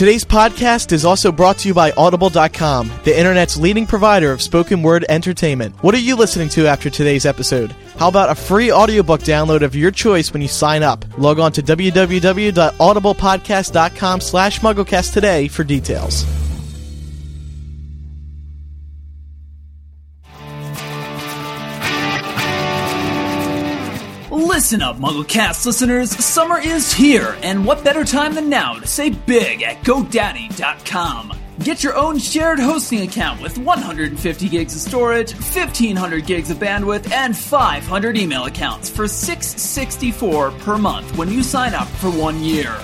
Today's podcast is also brought to you by Audible.com, the internet's leading provider of spoken word entertainment. What are you listening to after today's episode? How about a free audiobook download of your choice when you sign up? Log on to www.audiblepodcast.com slash mugglecast today for details. Listen up, MuggleCast listeners. Summer is here, and what better time than now to say big at GoDaddy.com. Get your own shared hosting account with 150 gigs of storage, 1500 gigs of bandwidth, and 500 email accounts for 664 per month when you sign up for one year.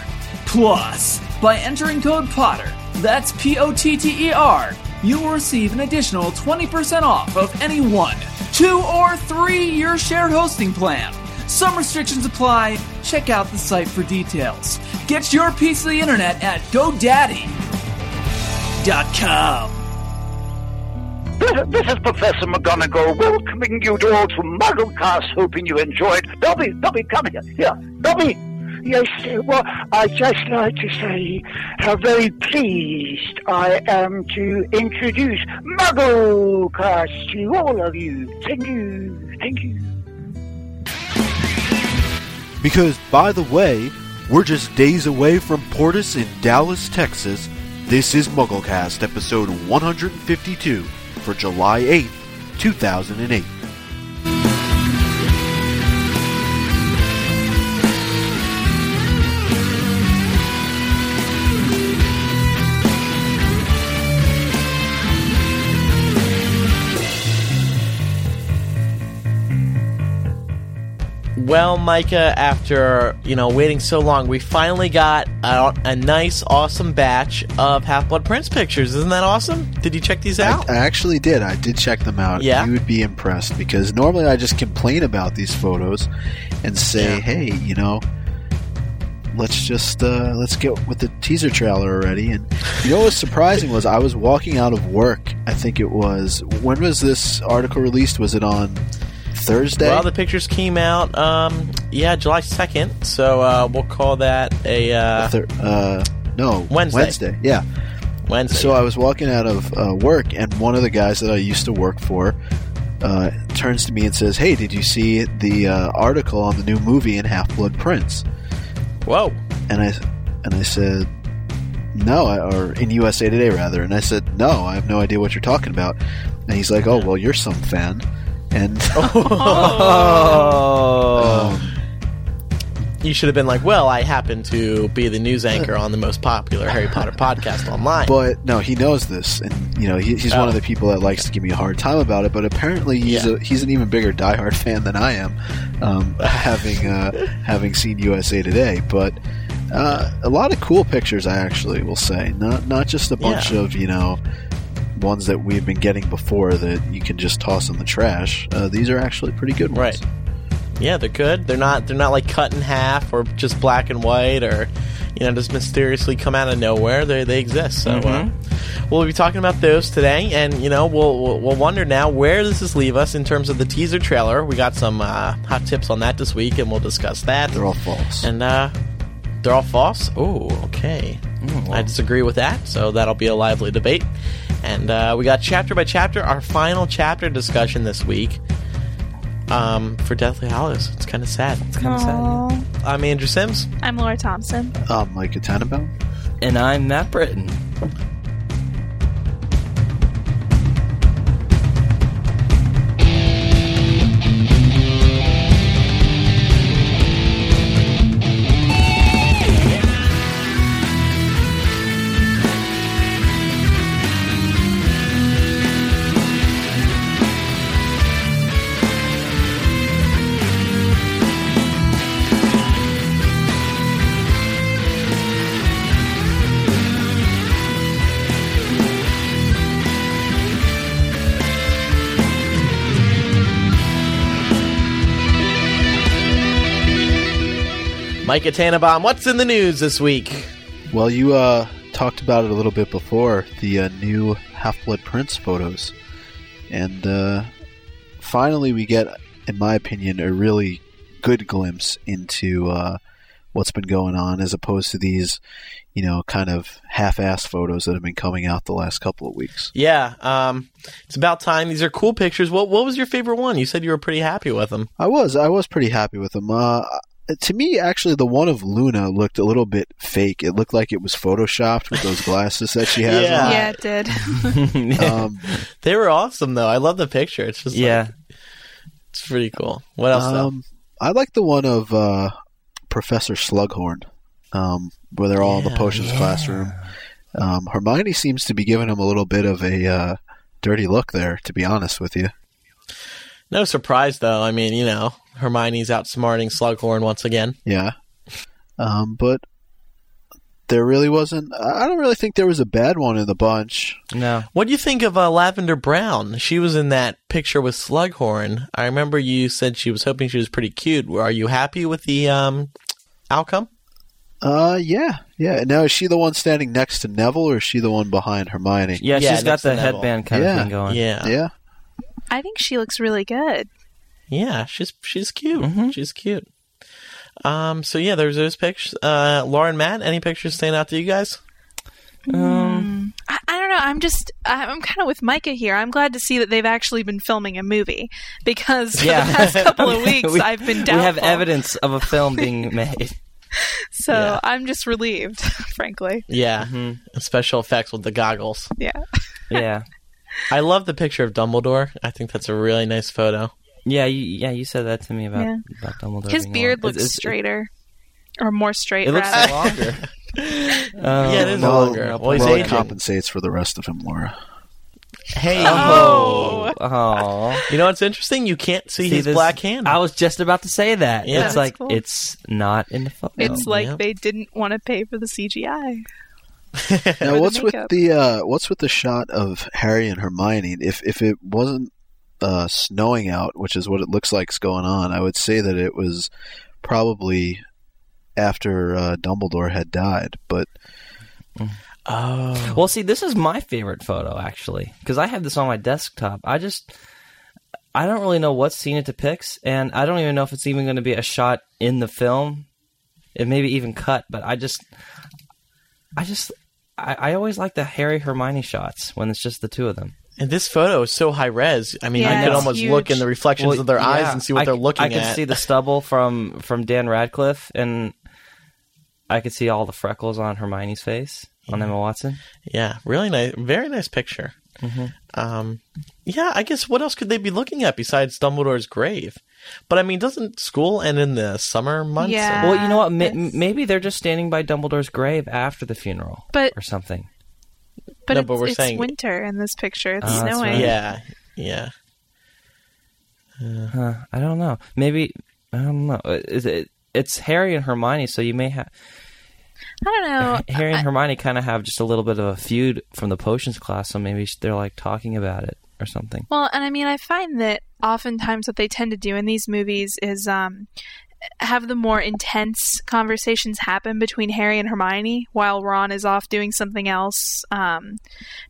Plus, by entering code Potter, that's P O T T E R, you will receive an additional 20% off of any one, two, or three year shared hosting plan. Some restrictions apply. Check out the site for details. Get your piece of the internet at GoDaddy.com. This, this is Professor McGonagall welcoming you to all to Mugglecast, hoping you enjoyed. Dobby, Dobby, come here. Here, Dobby. Yes, well, I'd just like to say how very pleased I am to introduce Mugglecast to all of you. Thank you, thank you. Because, by the way, we're just days away from Portus in Dallas, Texas. This is MuggleCast, episode 152 for July 8th, 2008. Well, Micah, after you know waiting so long, we finally got a, a nice, awesome batch of Half Blood Prince pictures. Isn't that awesome? Did you check these out? I, I actually did. I did check them out. Yeah? You would be impressed because normally I just complain about these photos and say, Yeah. hey, you know, let's just uh, let's get with the teaser trailer already. And you know what was surprising was I was walking out of work. I think it was when was this article released? Was it on Thursday? well, the pictures came out, um, yeah, July second. So uh, we'll call that a uh, Thir- uh, no, Wednesday. Wednesday, yeah. Wednesday. So I was walking out of uh, work, and one of the guys that I used to work for uh, turns to me and says, "Hey, did you see the uh, article on the new movie in Half Blood Prince?" Whoa. And I and I said, "No," I- or in USA Today rather. And I said, "No, I have no idea what you're talking about." And he's like, "Oh, well, you're some fan." And Oh. um, You should have been like, well, I happen to be the news anchor on the most popular Harry Potter podcast online. But no, he knows this, and you know he, he's one Oh. of the people that likes to give me a hard time about it. But apparently, he's Yeah. a, he's an even bigger diehard fan than I am, um, having uh, having seen USA Today. But uh, a lot of cool pictures, I actually will say, not not just a bunch Yeah. of you know ones that we've been getting before that you can just toss in the trash. Uh, these are actually pretty good ones. Right. Yeah, they're good. They're not. They're not like cut in half or just black and white or, you know, just mysteriously come out of nowhere. They they exist. So uh, we'll be talking about those today, and you know, we'll, we'll we'll wonder now where does this leave us in terms of the teaser trailer. We got some uh, hot tips on that this week, and we'll discuss that. They're all false. and uh, they're all false. Oh, okay. I disagree with that, so that'll be a lively debate. And uh, we got chapter by chapter, our final chapter discussion this week um, for Deathly Hallows. It's kind of sad. It's kind of sad. I'm Andrew Sims. I'm Laura Thompson. um, Micah Tannenbaum. And I'm Matt Britton. Micah Tannenbaum, what's in the news this week? Well, you uh, talked about it a little bit before the uh, new Half Blood Prince photos, and uh, finally we get, in my opinion, a really good glimpse into uh, what's been going on, as opposed to these, you know, kind of half-ass photos that have been coming out the last couple of weeks. Yeah, um, it's about time. These are cool pictures. What What was your favorite one? You said you were pretty happy with them. I was I was pretty happy with them. Uh, to me, actually, the one of Luna looked a little bit fake. It looked like it was photoshopped with those glasses that she has. Yeah. on. yeah, it did. Um, They were awesome, though. I love the picture. It's just yeah. like, it's pretty cool. What else? um, I like the one of uh, Professor Slughorn, um, where they're all in the Yeah, potions classroom. Um, Hermione seems to be giving him a little bit of a uh, dirty look there, to be honest with you. No surprise, though. I mean, you know, Hermione's outsmarting Slughorn once again. Yeah. Um, but there really wasn't. I don't really think there was a bad one in the bunch. No. What do you think of uh, Lavender Brown? She was in that picture with Slughorn. I remember you said she was hoping she was pretty cute. Are you happy with the um, outcome? Uh, yeah, yeah. Now is she the one standing next to Neville, or is she the one behind Hermione? Yeah, Yeah, she's got next to the Neville. headband kind Yeah. of thing going. Yeah, Yeah. I think she looks really good. Yeah, she's she's cute. Mhm. She's cute. Um. So yeah, there's those pictures. Uh, Lauren, Matt, any pictures stand out to you guys? Um, I, I don't know. I'm just, I- I'm kind of with Micah here. I'm glad to see that they've actually been filming a movie because for Yeah. the past couple of weeks We- I've been down. we have evidence of a film being made. So Yeah. I'm just relieved, frankly. Yeah, Mhm. special effects with the goggles. Yeah. Yeah. I love the picture of Dumbledore. I think that's a really nice photo. Yeah, you, yeah, you said that to me about, Yeah. about Dumbledore. His beard long. looks It's- it's- straighter. Or more straight, It looks rather. longer. Um, Yeah, it is Well, longer. Well, he's well, it compensates for the rest of him, Laura. Hey, Oh. Oh. you know what's interesting? You can't see, See, his this- black hand. I was just about to say that. Yeah. It's That's like cool. it's not in the photo. It's like yeah. they didn't want to pay for the CGI. Now, the what's with the uh, what's with the shot of Harry and Hermione? If if it wasn't uh, snowing out, which is what it looks like's going on, I would say that it was probably after uh, Dumbledore had died. But oh, Well, see, this is my favorite photo actually because I have this on my desktop. I just I don't really know what scene it depicts, and I don't even know if it's even going to be a shot in the film. It may be even cut, but I just I just I, I always like the Harry Hermione shots when it's just the two of them. and this photo is so high res. I mean, Yeah, you could it's almost look in the reflections Well, of their eyes and see what I they're looking at. I can at. see the stubble from from Dan Radcliffe, and I could see all the freckles on Hermione's face on Emma Watson. Yeah, really nice, very nice picture. Mhm. Um, yeah, I guess what else could they be looking at besides Dumbledore's grave? But I mean, doesn't school end in the summer months? Yeah. Well, you know what? Ma- that's- maybe they're just standing by Dumbledore's grave after the funeral, But or something. but No, it's, but we're it's saying- winter in this picture. It's Oh, snowing. right. yeah, yeah. Huh, I don't know. Maybe I don't know. Uh, is it? It's Harry and Hermione, so you may have I don't know. Harry and I- Hermione kind of have just a little bit of a feud from the potions class, so maybe they're like talking about it or something. Well, and I mean, I find that oftentimes what they tend to do in these movies is um, have the more intense conversations happen between Harry and Hermione while Ron is off doing something else. Um,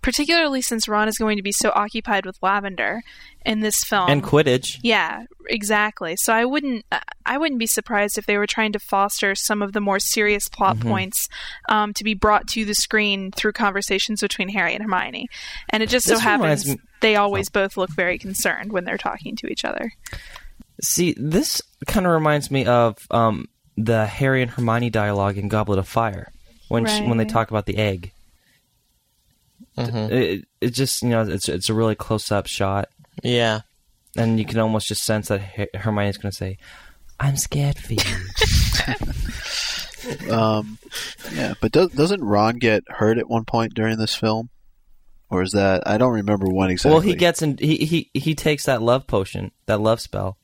particularly since Ron is going to be so occupied with Lavender in this film. and Quidditch. Yeah, exactly. So I wouldn't I wouldn't be surprised if they were trying to foster some of the more serious plot Mm-hmm. points um, to be brought to the screen through conversations between Harry and Hermione. And it just so This reminds happens me- they always both look very concerned when they're talking to each other. See, this kind of reminds me of um, the Harry and Hermione dialogue in Goblet of Fire when she, when they talk about the egg. Mhm. It, it just you know it's it's a really close up shot, Yeah. and you can almost just sense that Her- Hermione's going to say, "I'm scared for you." um, yeah, but do- doesn't Ron get hurt at one point during this film, or is that I don't remember when exactly? Well, he gets in. He, he he takes that love potion, that love spell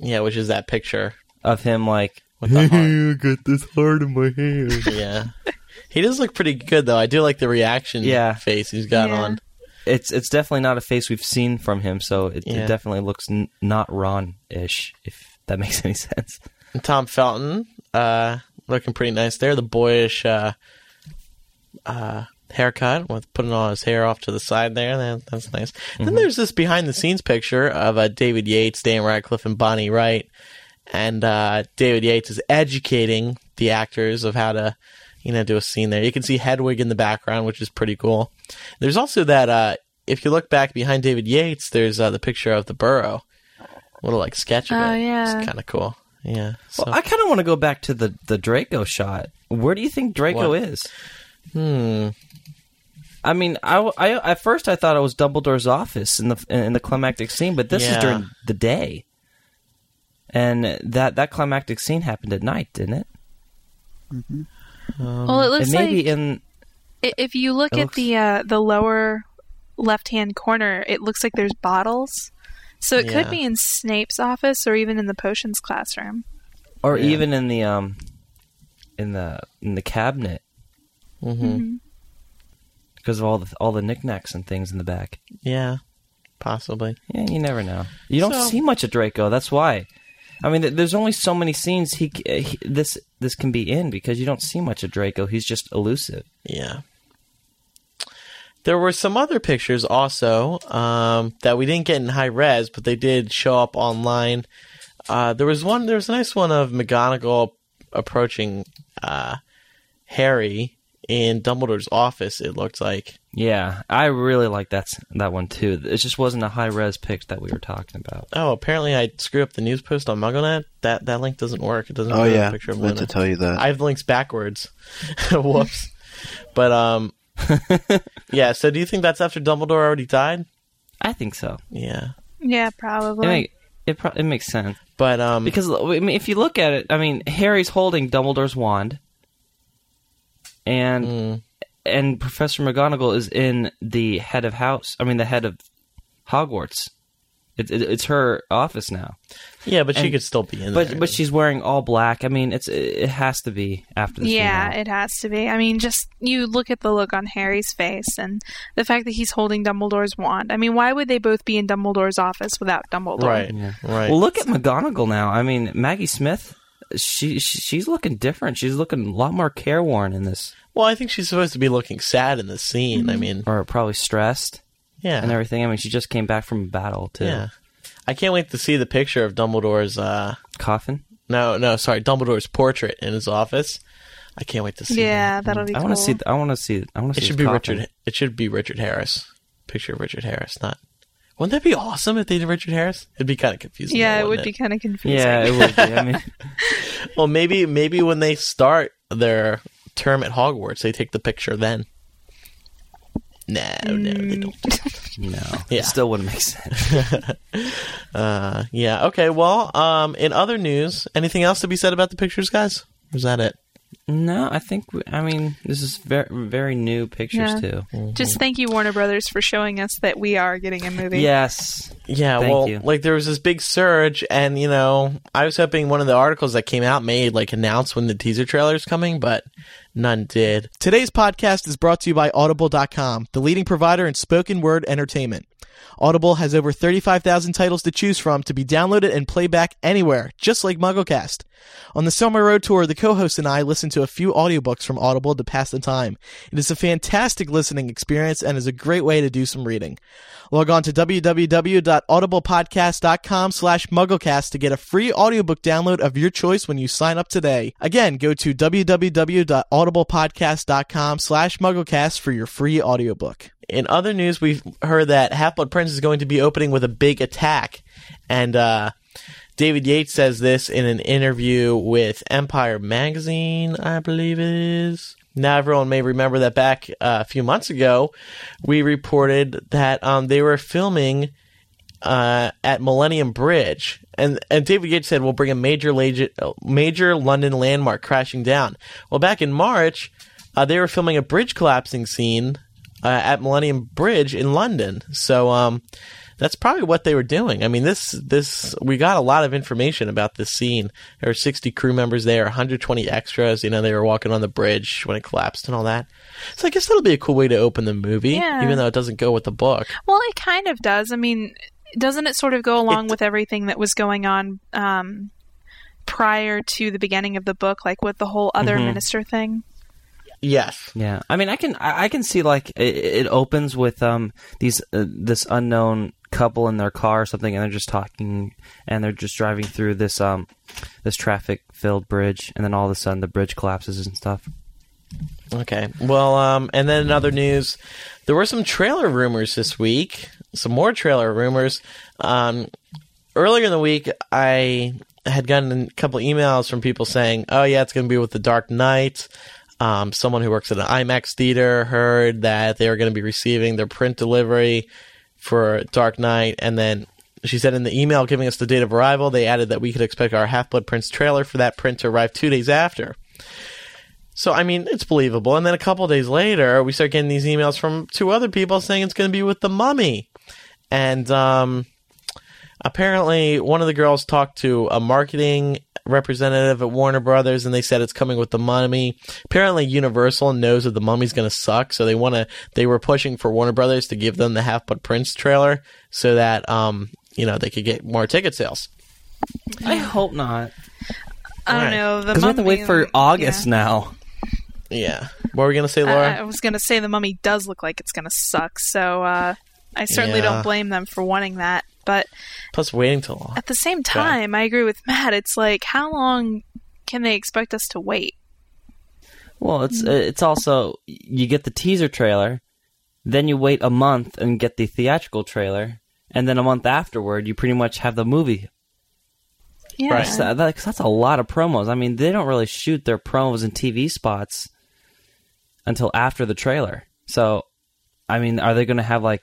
Yeah, which is that picture of him like with the heart. I got this heart in my hand. yeah. He does look pretty good though. I do like the reaction Yeah. face he's got Yeah. on. It's it's definitely not a face we've seen from him, so it, Yeah. it definitely looks n- not Ron-ish, if that makes any sense. And Tom Felton, uh, looking pretty nice there. The boyish uh, uh, haircut with putting all his hair off to the side there. That, that's nice. Then there's this behind the scenes picture of uh, David Yates, Dan Radcliffe, and Bonnie Wright. And uh, David Yates is educating the actors of how to you know, do a scene there. You can see Hedwig in the background, which is pretty cool. There's also that uh, if you look back behind David Yates, there's uh, the picture of the burrow, a little like sketch of Oh, it. yeah. it's kind of cool. Yeah. So, Well, I kind of want to go back to the the Draco shot. Where do you think Draco What? is? hmm. I mean, I, I- at first I thought it was Dumbledore's office in the in the climactic scene, but this Yeah. is during the day, and that that climactic scene happened at night, didn't it? well, it looks maybe like in if you look at looks- the uh, the lower left hand corner, it looks like there's bottles. So it Yeah. could be in Snape's office or even in the potions classroom. or Yeah. even in the um in the in the cabinet hmm because of all the all the knickknacks and things in the back. Yeah. Possibly. Yeah, you never know. You don't So- see much of Draco. That's why. I mean, th- there's only so many scenes he, he this this can be in because you don't see much of Draco. He's just elusive. Yeah. There were some other pictures also um, that we didn't get in high res, but they did show up online. Uh, there was one. There was a nice one of McGonagall approaching uh, Harry in Dumbledore's office. It looked like. Yeah, I really like that that one too. It just wasn't a high res pic that we were talking about. Oh, apparently I screwed up the news post on MuggleNet. That that link doesn't work. It doesn't. Oh yeah, a picture of meant to tell you that. I have the links backwards. Whoops. But um, yeah. So do you think that's after Dumbledore already died? I think so. Yeah. Yeah, It probably. make, it pro- it makes sense But um, because I mean, if you look at it, I mean, Harry's holding Dumbledore's wand, and mm, and Professor McGonagall is in the head of house. I mean, the head of Hogwarts. It, it, it's her office now, yeah, but she could still be in but there. but she's wearing all black. I mean, it's it has to be after the yeah, funeral. it has to be. I mean, just you look at the look on Harry's face and the fact that he's holding Dumbledore's wand. I mean, why would they both be in Dumbledore's office without Dumbledore? right, Yeah. right. Well, look at McGonagall now. I mean, Maggie Smith. She, she she's looking different. She's looking a lot more careworn in this, Well, I think she's supposed to be looking sad in the scene. I mean, or probably stressed yeah, and everything. I mean, she just came back from a battle too. yeah. I can't wait to see the picture of Dumbledore's. Uh, Coffin. no, no, sorry, Dumbledore's portrait in his office. I can't wait to see. Yeah, that. that'll be I cool. want to see. I want to see. I want to It see. should be coffin. Richard. It should be Richard Harris. Picture of Richard Harris, not. Wouldn't that be awesome if they did Richard Harris? It'd be kind of confusing. yeah, though, it would wouldn't be kind of confusing. Yeah, it would be. I mean, Well, maybe maybe when they start their term at Hogwarts, they take the picture then. No, no, they don't. no, Yeah. it still wouldn't make sense. Uh, yeah. Okay. Well, um, in other news, anything else to be said about the pictures, guys? Or is that it? No, I think. We, I mean, this is very very new pictures Yeah. too. Mm-hmm. Just thank you, Warner Brothers, for showing us that we are getting a movie. Yes. Yeah. Thank well, you. like there was this big surge, and you know, I was hoping one of the articles that came out made like announce when the teaser trailer is coming, but none did. Today's podcast is brought to you by Audible.com, the leading provider in spoken word entertainment. Audible has over 35,000 titles to choose from to be downloaded and playback anywhere, just like MuggleCast. On the Summer Road Tour, the co-host and I listen to a few audiobooks from Audible to pass the time. It is a fantastic listening experience and is a great way to do some reading. Log on to www.audiblepodcast.com slash mugglecast to get a free audiobook download of your choice when you sign up today. Again, go to www.audiblepodcast.com slash mugglecast for your free audiobook. In other news, we've heard that Half-Blood Prince is going to be opening with a big attack. And, uh, David Yates says this in an interview with Empire Magazine, I believe it is. Now, everyone may remember that back uh, a few months ago, we reported that um, they were filming uh, at Millennium Bridge, and and David Yates said we'll bring a major major London landmark crashing down. Well, back in March, uh, they were filming a bridge collapsing scene uh, at Millennium Bridge in London. So um, that's probably what they were doing. I mean, this this we got a lot of information about this scene. There were 60 crew members there, 120 extras. You know, they were walking on the bridge when it collapsed and all that. So I guess that'll be a cool way to open the movie, Yeah. even though it doesn't go with the book. Well, it kind of does. I mean, doesn't it sort of go along It- with everything that was going on um, prior to the beginning of the book, like with the whole other Mhm. minister thing? Yes. Yeah, I mean, I can I, I can see like it, it opens with um these uh, this unknown couple in their car or something, and they're just talking, and they're just driving through this um this traffic filled bridge, and then all of a sudden the bridge collapses and stuff. Okay. Well, um, and then in other news, there were some trailer rumors this week. Some more trailer rumors. Um, earlier in the week, I had gotten a couple emails from people saying, "Oh yeah, it's going to be with the Dark Knight." Um, someone who works at an IMAX theater heard that they were going to be receiving their print delivery for Dark Knight, and then she said in the email giving us the date of arrival, they added that we could expect our Half Blood Prince trailer for that print to arrive two days after. So I mean, it's believable. And then a couple days later, we start getting these emails from two other people saying it's going to be with the Mummy, and um, apparently one of the girls talked to a marketing representative at Warner Brothers, and they said it's coming with the Mummy. Apparently, Universal knows that the Mummy's going to suck, so they want to. They were pushing for Warner Brothers to give them the Half Blood Prince trailer so that um, you know they could get more ticket sales. I hope not. I don't Right. know. The Because we have to wait for August yeah. now. Yeah. What were we going to say, I, Laura? I was gonna say the mummy does look like it's gonna suck, so uh, I certainly Yeah. don't blame them for wanting that. But Plus, waiting too long. at the same time, I agree with Matt. It's like, how long can they expect us to wait? Well, it's uh, it's also you get the teaser trailer, then you wait a month and get the theatrical trailer, and then a month afterward you pretty much have the movie. Yeah, Right. So that- that's a lot of promos. I mean, they don't really shoot their promos and TV spots until after the trailer. So, I mean, are they going to have like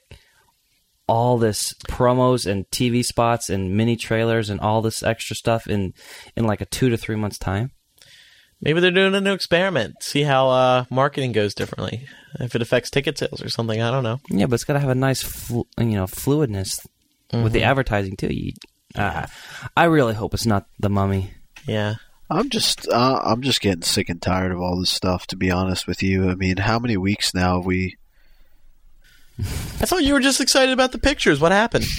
all this promos and TV spots and mini trailers and all this extra stuff in in like a two to three months time? Maybe they're doing a new experiment. See how uh, marketing goes differently. If it affects ticket sales or something, I don't know. Yeah, but it's got to have a nice, flu- you know, fluidness with the advertising too. You, uh, I really hope it's not the Mummy. Yeah. I'm just uh, I'm just getting sick and tired of all this stuff. To be honest with you, I mean, how many weeks now have we? I thought you were just excited about the pictures. What happened?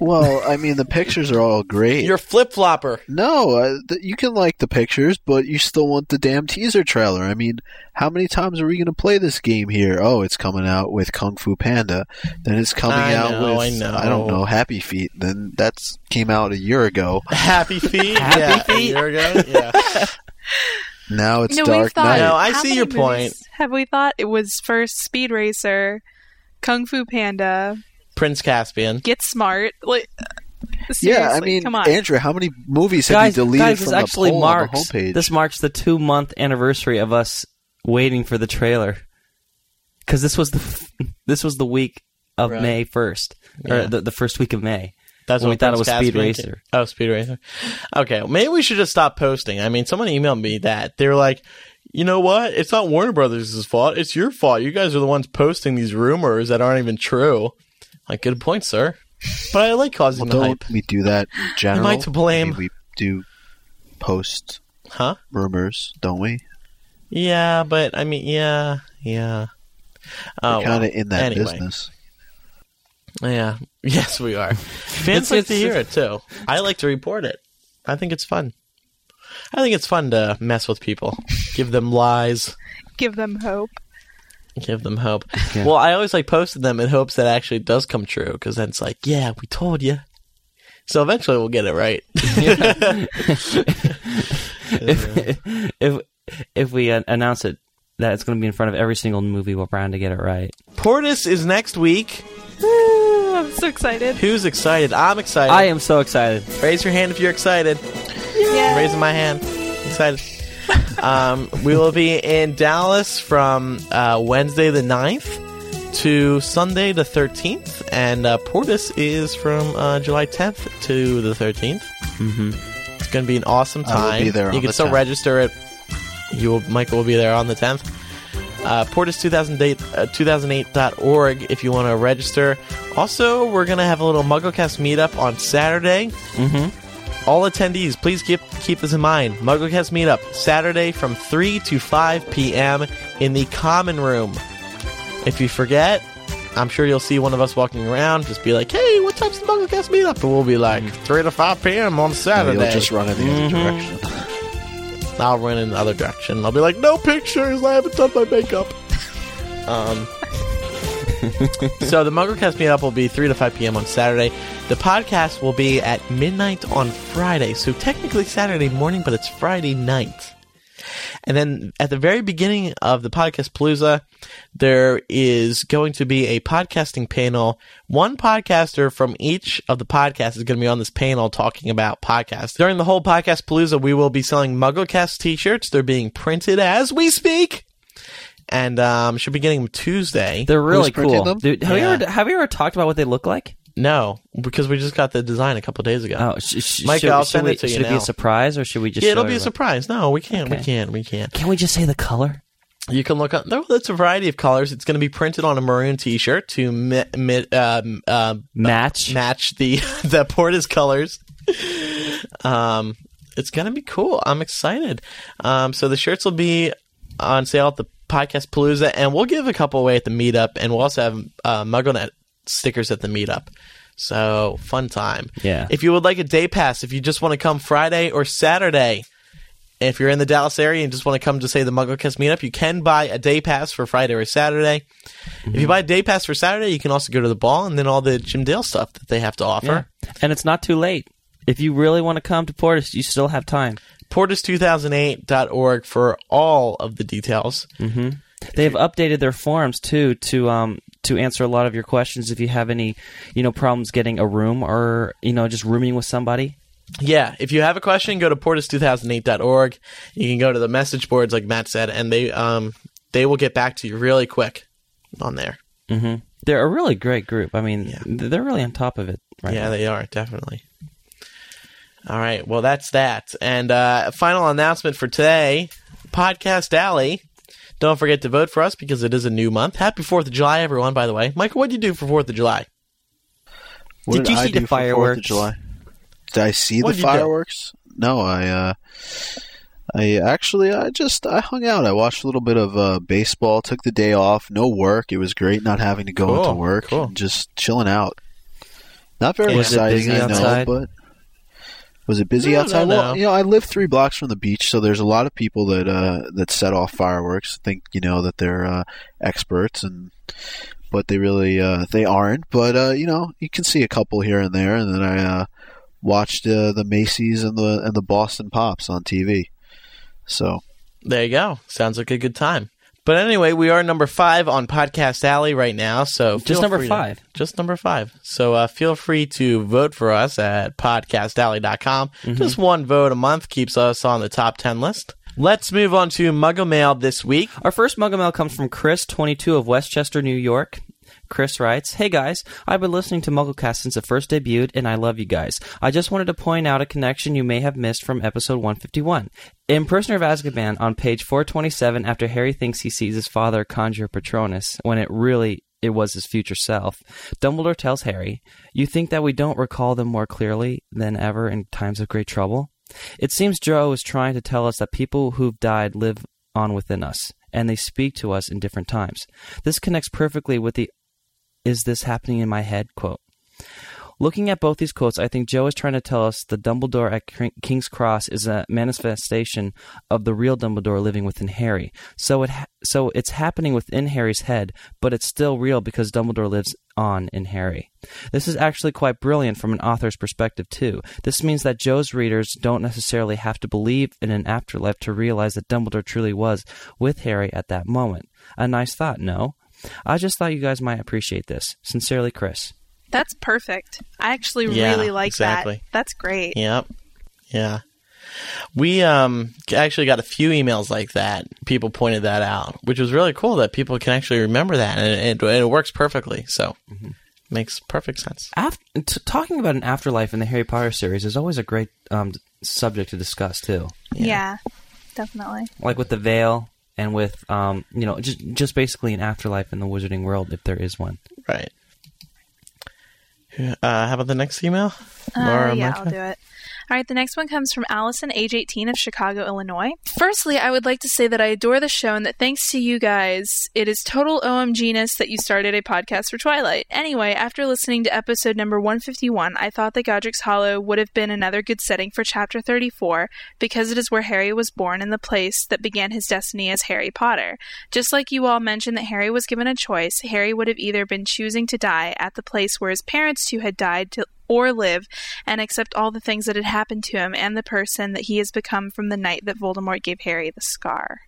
Well, I mean, the pictures are all great. You're a flip flopper. no, uh, th- you can like the pictures, but you still want the damn teaser trailer. I mean, how many times are we going to play this game here? Oh, it's coming out with Kung Fu Panda. Then it's coming I out know, with I know. don't know Happy Feet. Then that's came out a year ago. Happy feet. Happy yeah, Feet? A year ago. Yeah. Now it's no, we've Dark thought. Knight. No, I how see many your point. Have we thought it was first Speed Racer, Kung Fu Panda, Prince Caspian. Get Smart? Like, Yeah, I mean, come on. Andrew, how many movies have guys, you deleted guys, from this the actually poll marks on the homepage? this marks the two month anniversary of us waiting for the trailer because this was the this was the week of Right. May first Yeah. or the, the first week of May. That's When we thought it Prince was Speed Racer. did. Oh, Speed Racer. Okay, well, maybe we should just stop posting. I mean, someone emailed me that they were like, you know what? It's not Warner Brothers' fault. It's your fault. You guys are the ones posting these rumors that aren't even true. Like, good point, sir. But I like causing well, the don't hype. we do that in general? Am I to blame? I mean, we do post Huh? rumors, don't we? Yeah, but I mean, yeah, yeah. Oh, We're kind of well. in that Anyway. business. Yeah. Yes, we are. Fans It's- like to hear it too. I like to report it. I think it's fun. I think it's fun to mess with people, give them lies, Give them hope. give them hope. Well, I always like posted them in hopes that actually does come true because then it's like, yeah, we told you. So eventually we'll get it right. if if if we uh, announce it that it's going to be in front of every single movie, we're bound to get it right. Portus is next week. I'm so excited. Who's excited? I'm excited. I am so excited. Raise your hand if you're excited. I'm raising my hand. Excited. um, we will be in Dallas from uh, Wednesday the 9th to Sunday the 13th. And uh, Portus is from uh, July 10th to the 13th. Mm-hmm. It's going to be an awesome time. be there you on can the still 10th. register it. You will, Micah will be there on the 10th. Uh, Portus2008, uh, 2008.org if you want to register. Also, we're going to have a little MuggleCast meetup on Saturday. All attendees, please keep keep this in mind. MuggleCast meetup Saturday from 3 to 5 p.m. in the common room. If you forget, I'm sure you'll see one of us walking around. Just be like, "Hey, what time's the MuggleCast meetup?" And we'll be like, 3 to 5 p.m. on Saturday." You'll just run in the Mm-hmm. other direction. I'll run in the other direction. I'll be like, "No pictures. I haven't done my makeup." Um. so the MuggleCast meetup will be 3 to 5 p.m. on Saturday. The podcast will be at midnight on Friday. So technically Saturday morning, but it's Friday night. And then at the very beginning of the podcast Palooza, there is going to be a podcasting panel. One podcaster from each of the podcasts is going to be on this panel talking about podcasts. During the whole podcast Palooza, we will be selling MuggleCast t-shirts. They're being printed as we speak. And um, should be getting them Tuesday. They're really cool. them? Dude, have, Yeah. you ever, have you ever talked about what they look like? No, because we just got the design a couple days ago. Oh, sh- sh- Mike, should, I'll should send we, it to you Should it be now. a surprise, or should we just? yeah, it'll show be a everybody? surprise. No, we can't. We Okay. can't. We can't. Can we just say the color? You can look up. No, it's a variety of colors. It's going to be printed on a maroon T-shirt to mi- mi- um, um, Match. match the the Portus colors. Um, it's going to be cool. I'm excited. Um, so the shirts will be on sale at the Podcast Palooza, and we'll give a couple away at the meetup, and we'll also have uh, MuggleNet stickers at the meetup. So fun time. Yeah. If you would like a day pass, if you just want to come Friday or Saturday, if you're in the Dallas area and just want to come to say the MuggleCast meetup, you can buy a day pass for Friday or Saturday. If you buy a day pass for Saturday, you can also go to the ball and then all the Jim Dale stuff that they have to offer. Yeah. And it's not too late. If you really want to come to Portus, you still have time. Portus2008.org for all of the details. They have updated their forums too to um to answer a lot of your questions if you have any, you know, problems getting a room or you know just rooming with somebody. Yeah, if you have a question, go to portus2008.org. You can go to the message boards, like Matt said, and they um they will get back to you really quick on there. hmm They're a really great group. I mean, Yeah. they're really on top of it right yeah, now. they are definitely. All right, well that's that, and uh, final announcement for today: Podcast Alley. Don't forget to vote for us because it is a new month. Happy Fourth of July, everyone! By the way, Micah, what did you do for Fourth of July? What Did you I see the do for 4th fireworks? Of July? Did I see What'd the you do? fireworks? No, I. Uh, I actually, I just, I hung out. I watched a little bit of uh, baseball. Took the day off. No work. It was great not having to go Cool, into work. cool. Just chilling out. Not very Was it exciting, busy I know, outside? but was it busy No, no, outside? no. Well, you know, I live three blocks from the beach, so there's a lot of people that uh, that set off fireworks. Think you know that they're uh, experts, and but they really uh, they aren't. But uh, you know, you can see a couple here and there, and then I uh, watched uh, the Macy's and the and the Boston Pops on TV. So There you go. Sounds like a good time. But anyway, we are number five on Podcast Alley right now. So Just number free to- five. just number five. So uh, feel free to vote for us at podcastalley.com. Mm-hmm. Just one vote a month keeps us on the top 10 list. Let's move on to Muggle Mail this week. Our first Muggle Mail comes from Chris, 22 of Westchester, New York. Chris writes, Hey guys, I've been listening to MuggleCast since it first debuted, and I love you guys. I just wanted to point out a connection you may have missed from episode 151. In Prisoner of Azkaban, on page 427, after Harry thinks he sees his father conjure Patronus, when it really it was his future self, Dumbledore tells Harry, You think that we don't recall them more clearly than ever in times of great trouble? It seems Jo is trying to tell us that people who've died live on within us, and they speak to us in different times. This connects perfectly with the is this happening in my head quote. Looking at both these quotes, I think Jo is trying to tell us the Dumbledore at King's Cross is a manifestation of the real Dumbledore living within Harry. So it ha- so it's happening within Harry's head, but it's still real because Dumbledore lives on in Harry. This is actually quite brilliant from an author's perspective too. This means that Jo's readers don't necessarily have to believe in an afterlife to realize that Dumbledore truly was with Harry at that moment. A nice thought, no? I just thought you guys might appreciate this. Sincerely, Chris. That's perfect. I actually Yeah, really like exactly. that. That's great. Yep. Yeah. We um actually got a few emails like that. People pointed that out, which was really cool that people can actually remember that, and it, it, it works perfectly. So makes perfect sense. Af- t- talking about an afterlife in the Harry Potter series is always a great um, subject to discuss too. Yeah, definitely. Like with the veil and with um, you know just just basically an afterlife in the wizarding world if there is one. Right. Uh, how about the next email? Uh, Laura, yeah, Micah? I'll do it. All right, the next one comes from Allison, age 18 of Chicago, Illinois. Firstly, I would like to say that I adore the show and that thanks to you guys, it is total OMGness that you started a podcast for Twilight. Anyway, after listening to episode number 151, I thought that Godric's Hollow would have been another good setting for chapter 34 because it is where Harry was born and the place that began his destiny as Harry Potter. Just like you all mentioned that Harry was given a choice, Harry would have either been choosing to die at the place where his parents too had died to or live and accept all the things that had happened to him and the person that he has become from the night that Voldemort gave Harry the scar.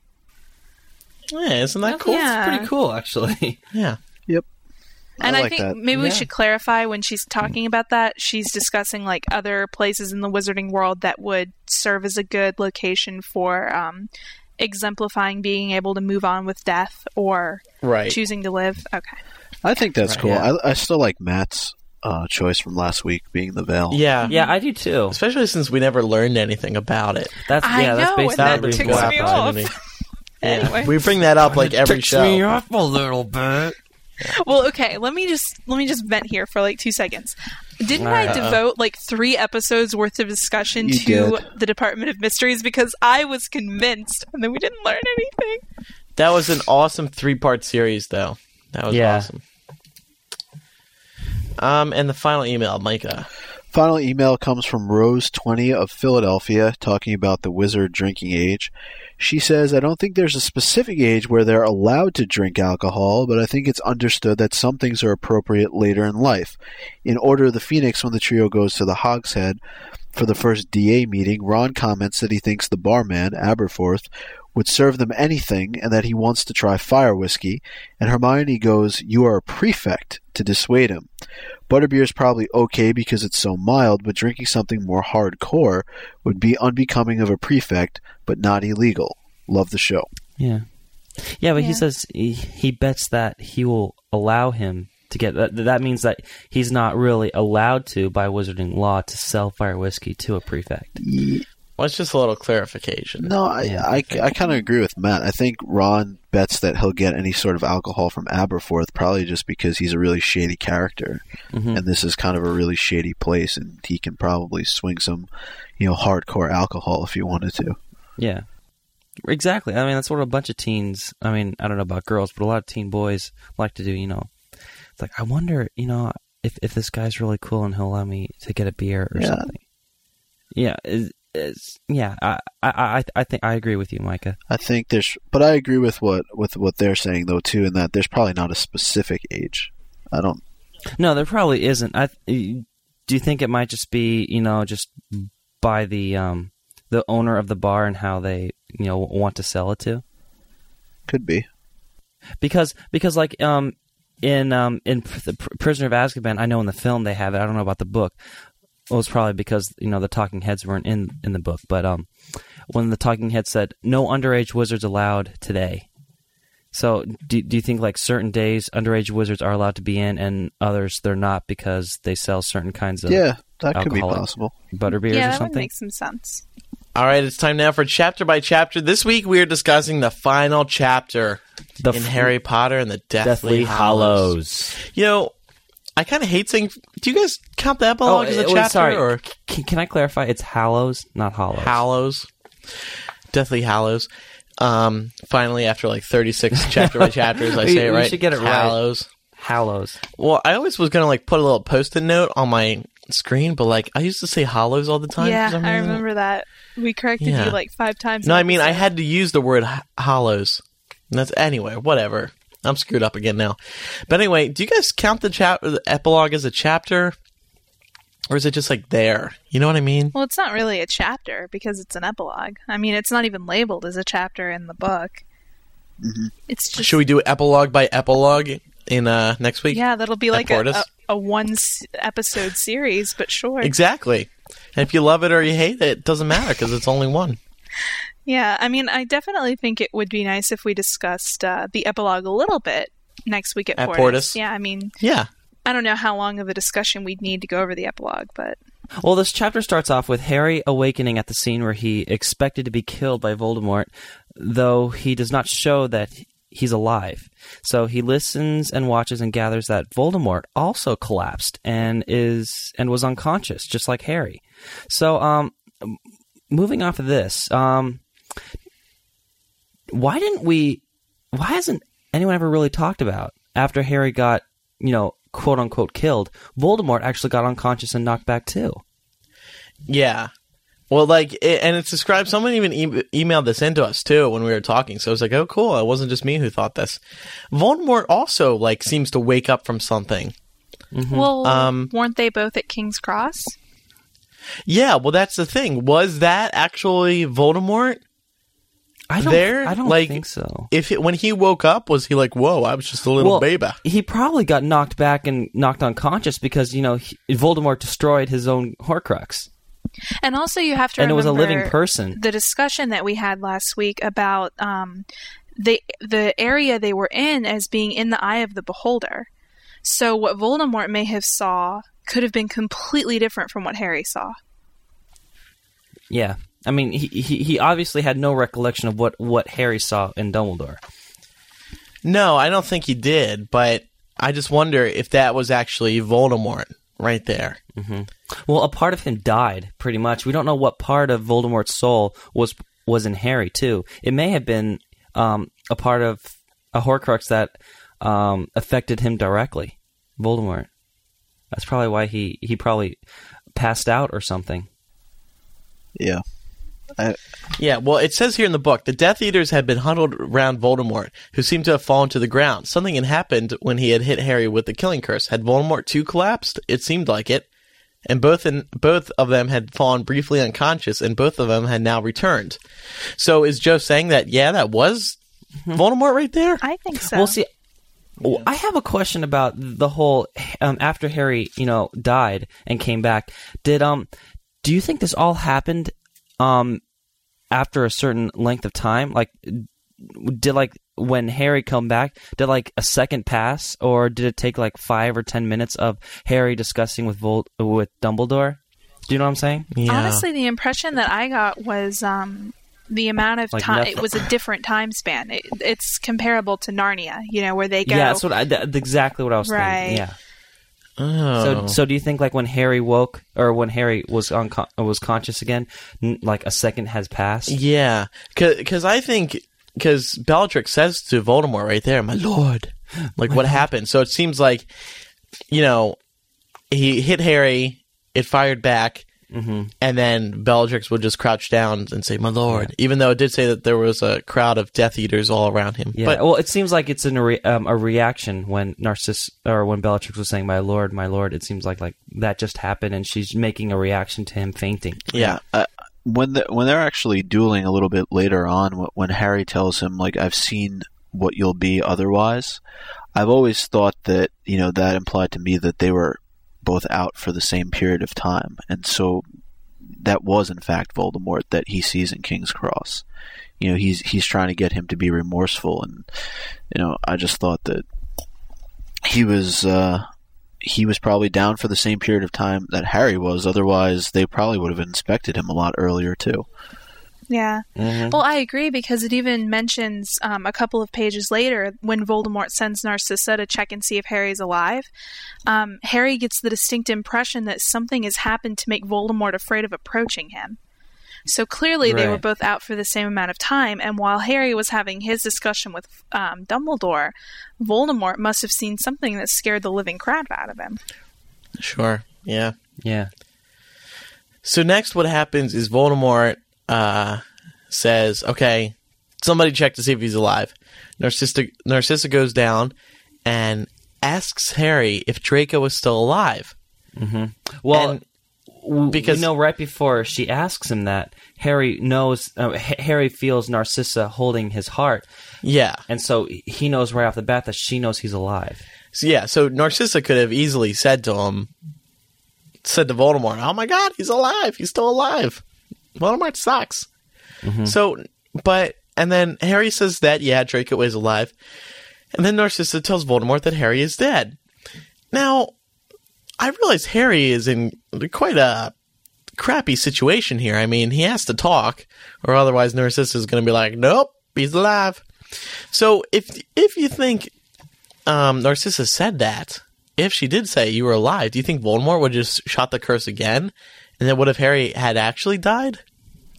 Yeah, isn't that cool? Yeah. Pretty cool, actually. Yeah. Yep. And I, like think that. maybe we should clarify when she's talking about that, she's discussing like other places in the wizarding world that would serve as a good location for um, exemplifying being able to move on with death or Right. choosing to live. Okay. I think that's Right, cool. yeah. I, I still like Matt's uh, choice from last week being the veil. Yeah. Yeah, I do too. Especially since we never learned anything about it. That's I yeah, that's know, based and on that the ticks reasonable me opportunity. off. Anyway. We bring that up like every show. off a little bit. Well, okay, let me just let me just vent here for like 2 seconds. Didn't Alright. I devote like 3 episodes worth of discussion You to did. the Department of Mysteries because I was convinced and then we didn't learn anything. That was an awesome three part series, though. That was Yeah. awesome. Um, and the final email, Micah. Final email comes from Rose20 of Philadelphia talking about the wizard drinking age. She says, I don't think there's a specific age where they're allowed to drink alcohol, but I think it's understood that some things are appropriate later in life. In Order of the Phoenix, when the trio goes to the Hogshead for the first DA meeting, Ron comments that he thinks the barman, Aberforth, would serve them anything and that he wants to try fire whiskey, and Hermione goes, You are a prefect, to dissuade him. Butterbeer is probably okay because it's so mild, but drinking something more hardcore would be unbecoming of a prefect, but not illegal. Love the show. Yeah. Yeah, but Yeah. he says he, he bets that he will allow him to get that. That means that he's not really allowed to, by wizarding law, to sell fire whiskey to a prefect. Well, it's just a little clarification. No, I, Yeah, I, okay. I kind of agree with Matt. I think Ron bets that he'll get any sort of alcohol from Aberforth, probably just because he's a really shady character, Mhm. and this is kind of a really shady place, and he can probably swing some, you know, hardcore alcohol if he wanted to. Yeah. Exactly. I mean, that's what a bunch of teens, I mean, I don't know about girls, but a lot of teen boys like to do, you know. It's like, I wonder, you know, if, if this guy's really cool and he'll allow me to get a beer or Yeah. something. Yeah. It's, it's, yeah. I, I, I, I think I agree with you, Micah. I think there's, but I agree with what with what they're saying though too, in that there's probably not a specific age. I don't. No, there probably isn't. I, do you think it might just be, you know, just by the, um, the owner of the bar and how they, you know, want to sell it to? Could be. because because like um in um in Pr- the Pr- Prisoner of Azkaban, I know in the film they have it. I don't know about the book. Well, it's probably because you know the talking heads weren't in in the book, but um when the talking head said no underage wizards allowed today. So do do you think like certain days underage wizards are allowed to be in and others they're not because they sell certain kinds of Yeah, that could be alcoholic possible. butterbeers yeah, or that would something? make some sense. All right, it's time now for chapter by chapter. This week we are discussing the final chapter The in f- Harry Potter and the Deathly, Deathly Hallows. Hollows. You know, I kind of hate saying. Do you guys count the epilogue as a wait, chapter sorry. or Can, can I clarify? It's Hallows, not Hollows. Hallows? Deathly Hallows. Um, finally, after like thirty six chapter by chapters, I We- say it we right. should get it right. Hallows. Hallows. Well, I always was gonna like put a little post-it note on my screen, but like I used to say Hollows all the time. for yeah, some I remember that. We corrected Yeah. you like five times. No, I mean I had to use the word h- hollows. That's anyway, whatever. I'm screwed up again now. But anyway, do you guys count the chap the epilogue as a chapter, or is it just like there? You know what I mean? Well, it's not really a chapter because it's an epilogue. I mean, it's not even labeled as a chapter in the book. It's just Should we do epilogue by epilogue in uh next week? yeah, that'll be like a, a, a one episode series, but sure. Exactly. And if you love it or you hate it, it doesn't matter because it's only one. Yeah, I mean, I definitely think it would be nice if we discussed uh, the epilogue a little bit next week at, At Portus. Portus? Yeah, I mean, Yeah. I don't know how long of a discussion we'd need to go over the epilogue, but Well, this chapter starts off with Harry awakening at the scene where he expected to be killed by Voldemort, though he does not show that he's alive. So he listens and watches and gathers that Voldemort also collapsed and is and was unconscious, just like Harry. So, um, moving off of this, um, why didn't we? Why hasn't anyone ever really talked about after Harry got, you know, quote unquote killed? Voldemort actually got unconscious and knocked back too. Yeah. Well, like, it, and it's described. Someone even e- emailed this into us too when we were talking. So I was like, "Oh, cool! It wasn't just me who thought this." Voldemort also like seems to wake up from something. Well, Um, weren't they both at King's Cross? Yeah, well, that's the thing. Was that actually Voldemort? I don't. There, I don't like- think so. If it, when he woke up, was he like, "Whoa, I was just a little well, baby"? he probably got knocked back and knocked unconscious because you know he, Voldemort destroyed his own Horcrux, And also, you have to and it was a living person. The discussion that we had last week about um, the the area they were in as being in the eye of the beholder. So what Voldemort may have saw could have been completely different from what Harry saw. Yeah, I mean, he, he he obviously had no recollection of what what Harry saw in Dumbledore. No, I don't think he did. But I just wonder if that was actually Voldemort right there. Well, a part of him died, pretty much. We don't know what part of Voldemort's soul was was in Harry too. It may have been um, a part of a Horcrux that um, affected him directly. Voldemort. That's probably why he he probably passed out or something. Yeah. I, Yeah, well, it says here in the book the Death Eaters had been huddled around Voldemort, who seemed to have fallen to the ground. Something had happened when he had hit Harry with the killing curse. Had Voldemort too collapsed? It seemed like it. And both in, both of them had fallen briefly unconscious, and both of them had now returned. So is Jo saying that? Yeah, that was Voldemort right there. I think so. Well, see, I have a question about the whole um, after Harry, you know, died and came back. Did um, do you think this all happened um after a certain length of time? Like, did like when Harry come back, did like a second pass, or did it take like five or ten minutes of Harry discussing with Vol- with Dumbledore? Do you know what I'm saying? Yeah. Honestly, the impression that I got was um, the amount of Like time. nothing. It was a different time span. It, it's comparable to Narnia, you know, where they go. Yeah, that's what I, that's exactly what I was Right. thinking. Yeah. Oh. So, so do you think like when Harry woke or when Harry was uncon- was conscious again, n- like a second has passed? Yeah, because I think because Bellatrix says to Voldemort right there, "My lord," like what happened. So it seems like you know he hit Harry, it fired back, and then Bellatrix would just crouch down and say, "My lord," even though it did say that there was a crowd of Death Eaters all around him. Yeah. But well, it seems like it's in a, re- um, a reaction when Narciss or when Bellatrix was saying, "My lord, my lord." It seems like like that just happened, and she's making a reaction to him fainting. yeah, uh, when the, when they're actually dueling a little bit later on, when Harry tells him like I've seen what you'll be otherwise, I've always thought that you know that implied to me that they were both out for the same period of time, and so that was in fact Voldemort that he sees in King's Cross. You know, he's he's trying to get him to be remorseful, and you know, I just thought that he was. Uh, he was probably down for the same period of time that Harry was. Otherwise, they probably would have inspected him a lot earlier too. Yeah. Mm-hmm. Well, I agree because it even mentions um, a couple of pages later when Voldemort sends Narcissa to check and see if Harry's alive. Um, Harry gets the distinct impression that something has happened to make Voldemort afraid of approaching him. So clearly, they were both out for the same amount of time, and while Harry was having his discussion with um, Dumbledore, Voldemort must have seen something that scared the living crap out of him. sure, yeah. Yeah. So next, what happens is Voldemort uh, says, "Okay, somebody check to see if he's alive." Narcissa Narcissa goes down and asks Harry if Draco is still alive. Well, And- because- you know, right before she asks him that, Harry knows. Uh, H- Harry feels Narcissa holding his heart, Yeah, and so he knows right off the bat that she knows he's alive. so yeah. So Narcissa could have easily said to him, said to Voldemort, "Oh my God, he's alive! He's still alive." Voldemort sucks. So, but and then Harry says that yeah, Draco is alive, and then Narcissa tells Voldemort that Harry is dead. Now, I realize Harry is in quite a crappy situation here. I mean, he has to talk, or otherwise Narcissa is going to be like, "Nope, he's alive." So if if you think um, Narcissa said that, if she did say you were alive, do you think Voldemort would just shot the curse again? And then what if Harry had actually died?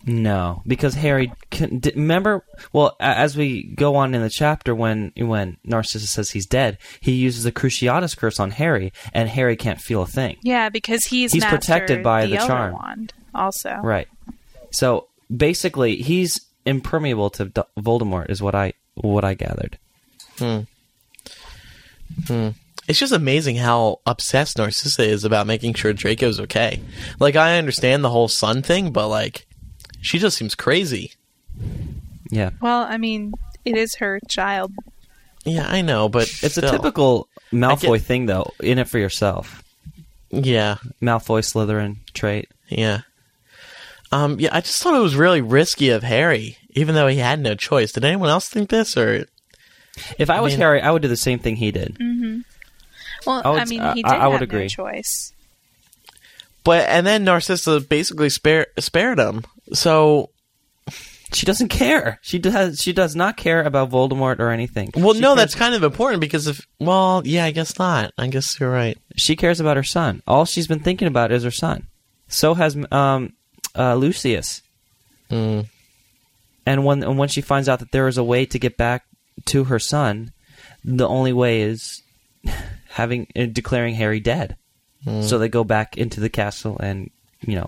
No, because Harry can, remember. Well, as we go on in the chapter, when when Narcissus says he's dead, he uses the Cruciatus curse on Harry, and Harry can't feel a thing. Yeah, because he's He's protected by the Elder charm. Wand also. Right. So basically, he's impermeable to D- Voldemort, is what I what I gathered. Hmm. Hmm. It's just amazing how obsessed Narcissa is about making sure Draco's okay. Like I understand the whole son thing, but like she just seems crazy. Yeah. Well, I mean, it is her child. Yeah, I know, but It's still. a typical Malfoy get- thing, though. In it for yourself. Yeah, Malfoy Slytherin trait. yeah. Um, yeah, I just thought it was really risky of Harry, even though he had no choice. Did anyone else think this, or If I was mean- Harry, I would do the same thing he did. Well, I would- I mean, he did I would have agree. no choice. but and then Narcissa basically spare, spared him. So She doesn't care. She does. She does not care about Voldemort or anything. Well, She no, cares- that's kind of important because if well, yeah, I guess not. I guess you're right. she cares about her son. All she's been thinking about is her son. So has um, uh, Lucius. Mm. And when and when she finds out that there is a way to get back to her son, the only way is having uh, declaring Harry dead. So they go back into the castle and you know,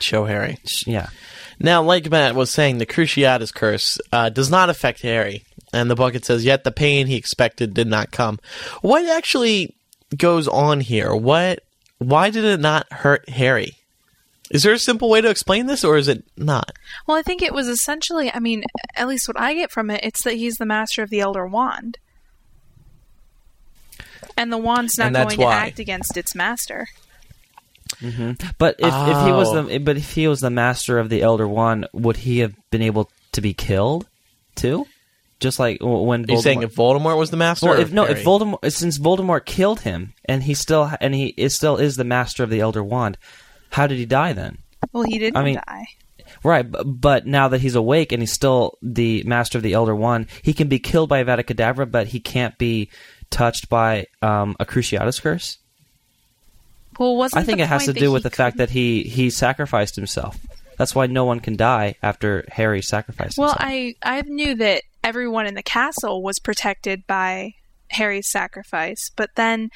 Show Harry. yeah. Now, like Matt was saying, the Cruciatus curse uh, does not affect Harry, and the bucket says, "Yet the pain he expected did not come." What actually goes on here? What? Why did it not hurt Harry? Is there a simple way to explain this, or is it not? Well, I think it was essentially, I mean, at least what I get from it, it's that he's the master of the Elder Wand. And the wand's not And that's going to act against its master. Mm-hmm. But if, if he was Oh. the but if he was the master of the Elder Wand, would he have been able to be killed too? Just like when Are you Voldemort- saying if Voldemort was the master? well, if no, Harry? if Voldemort since Voldemort killed him and he still and he is still is the master of the Elder Wand, how did he die then? Well, he didn't I mean- die. Right, b- but now that he's awake and he's still the master of the Elder Wand, he can be killed by Avada Kedavra, but he can't be touched by um, a Cruciatus curse. Well, wasn't I think it has to do with the fact that he he sacrificed himself. That's why no one can die after Harry sacrificed Well, himself. I I knew that everyone in the castle was protected by Harry's sacrifice, but then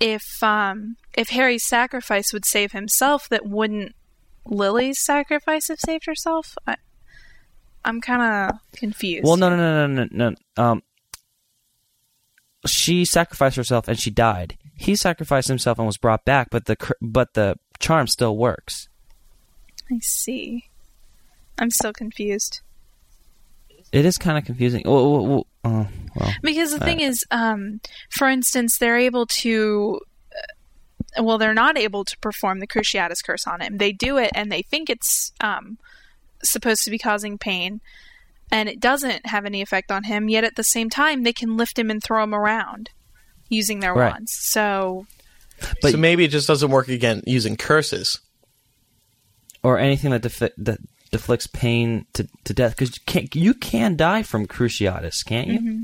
if um if Harry's sacrifice would save himself, that wouldn't Lily's sacrifice have saved herself? I, I'm kind of confused. Well, no, no, no, no, no, no. Um, she sacrificed herself and she died. He sacrificed himself and was brought back, but the but the charm still works. I see. I'm still confused It is kind of confusing. Well, well, oh, because the thing is, um, for instance, they're able to. uh, Well, they're not able to perform the Cruciatus curse on him. They do it, and they think it's um, supposed to be causing pain, and it doesn't have any effect on him. Yet at the same time, they can lift him and throw him around using their Right. wands. So but- so maybe it just doesn't work again using curses. or anything that defi- that deflicts pain to, to death because you can you can die from Cruciatus, can't you? Mm-hmm.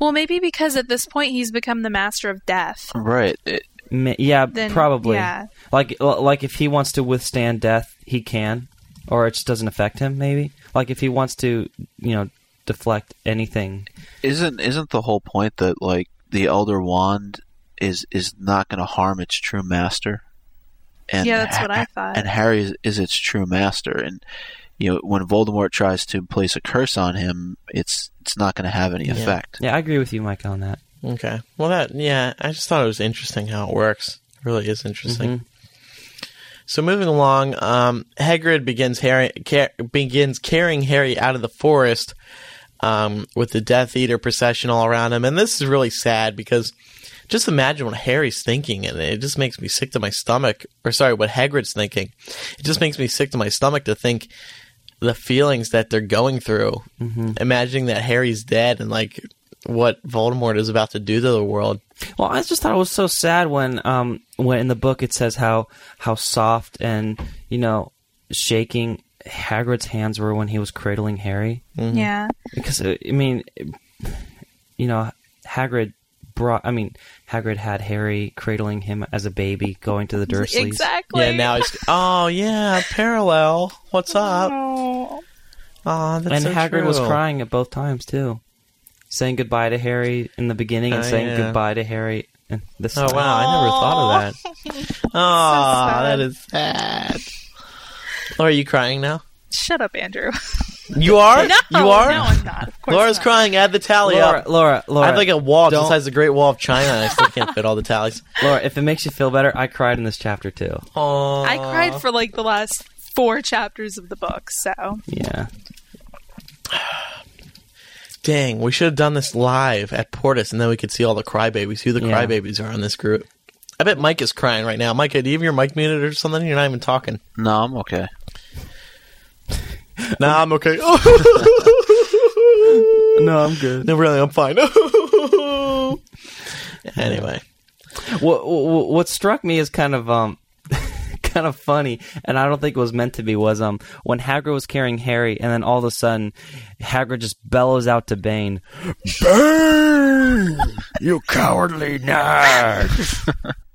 Well, maybe because at this point he's become the master of death. Right. It, Ma- yeah, Then- probably. yeah. Like like if he wants to withstand death, he can, or it just doesn't affect him. Maybe like if he wants to, you know, deflect anything. isn't isn't the whole point that like the Elder Wand is is not going to harm its true master? And Yeah, that's what I thought. And Harry is, is its true master, and you know when Voldemort tries to place a curse on him, it's it's not going to have any effect. Yeah, I agree with you, Mike, on that. Okay. Well, that yeah, I just thought it was interesting how it works. It really is interesting. Mm-hmm. So moving along, um, Hagrid begins Harry car- begins carrying Harry out of the forest um, with the Death Eater procession all around him, and this is really sad because just imagine what Harry's thinking, and it just makes me sick to my stomach. Or sorry, what Hagrid's thinking. It just makes me sick to my stomach to think the feelings that they're going through. Imagining that Harry's dead and like what Voldemort is about to do to the world. Well, I just thought it was so sad when, um, when in the book it says how how soft and you know shaking Hagrid's hands were when he was cradling Harry. Yeah. Because uh, I mean, you know, Hagrid brought. I mean, Hagrid had Harry cradling him as a baby, going to the Dursleys. Exactly. Yeah, now he's oh yeah, parallel. What's up? Oh. Oh, that's and so Hagrid was crying at both times too, saying goodbye to Harry in the beginning and Oh, saying yeah. goodbye to Harry. And this Oh wow, I never thought of that. Oh, sad. that is sad. Oh, are you crying now? Shut up, Andrew. You are? No, you are? no, I'm not. Of course Laura's not. crying. Add the tally Laura, up. Laura, Laura. I have like a wall just don't- size the Great Wall of China, and I still can't fit all the tallies. Laura, if it makes you feel better, I cried in this chapter too. Aww. I cried for like the last four chapters of the book, so Yeah. Dang, we should have done this live at Portus, and then we could see all the crybabies. Who the Yeah. crybabies are on this group? I bet Mike is crying right now. Mike, do you have your mic muted or something? You're not even talking. No, I'm okay. Nah, I'm okay. No, I'm good. no, really, I'm fine. anyway, What, what what struck me as kind of um kind of funny, and I don't think it was meant to be, was um when Hagrid was carrying Harry, and then all of a sudden Hagrid just bellows out to Bane, "Bane, you cowardly nerd!"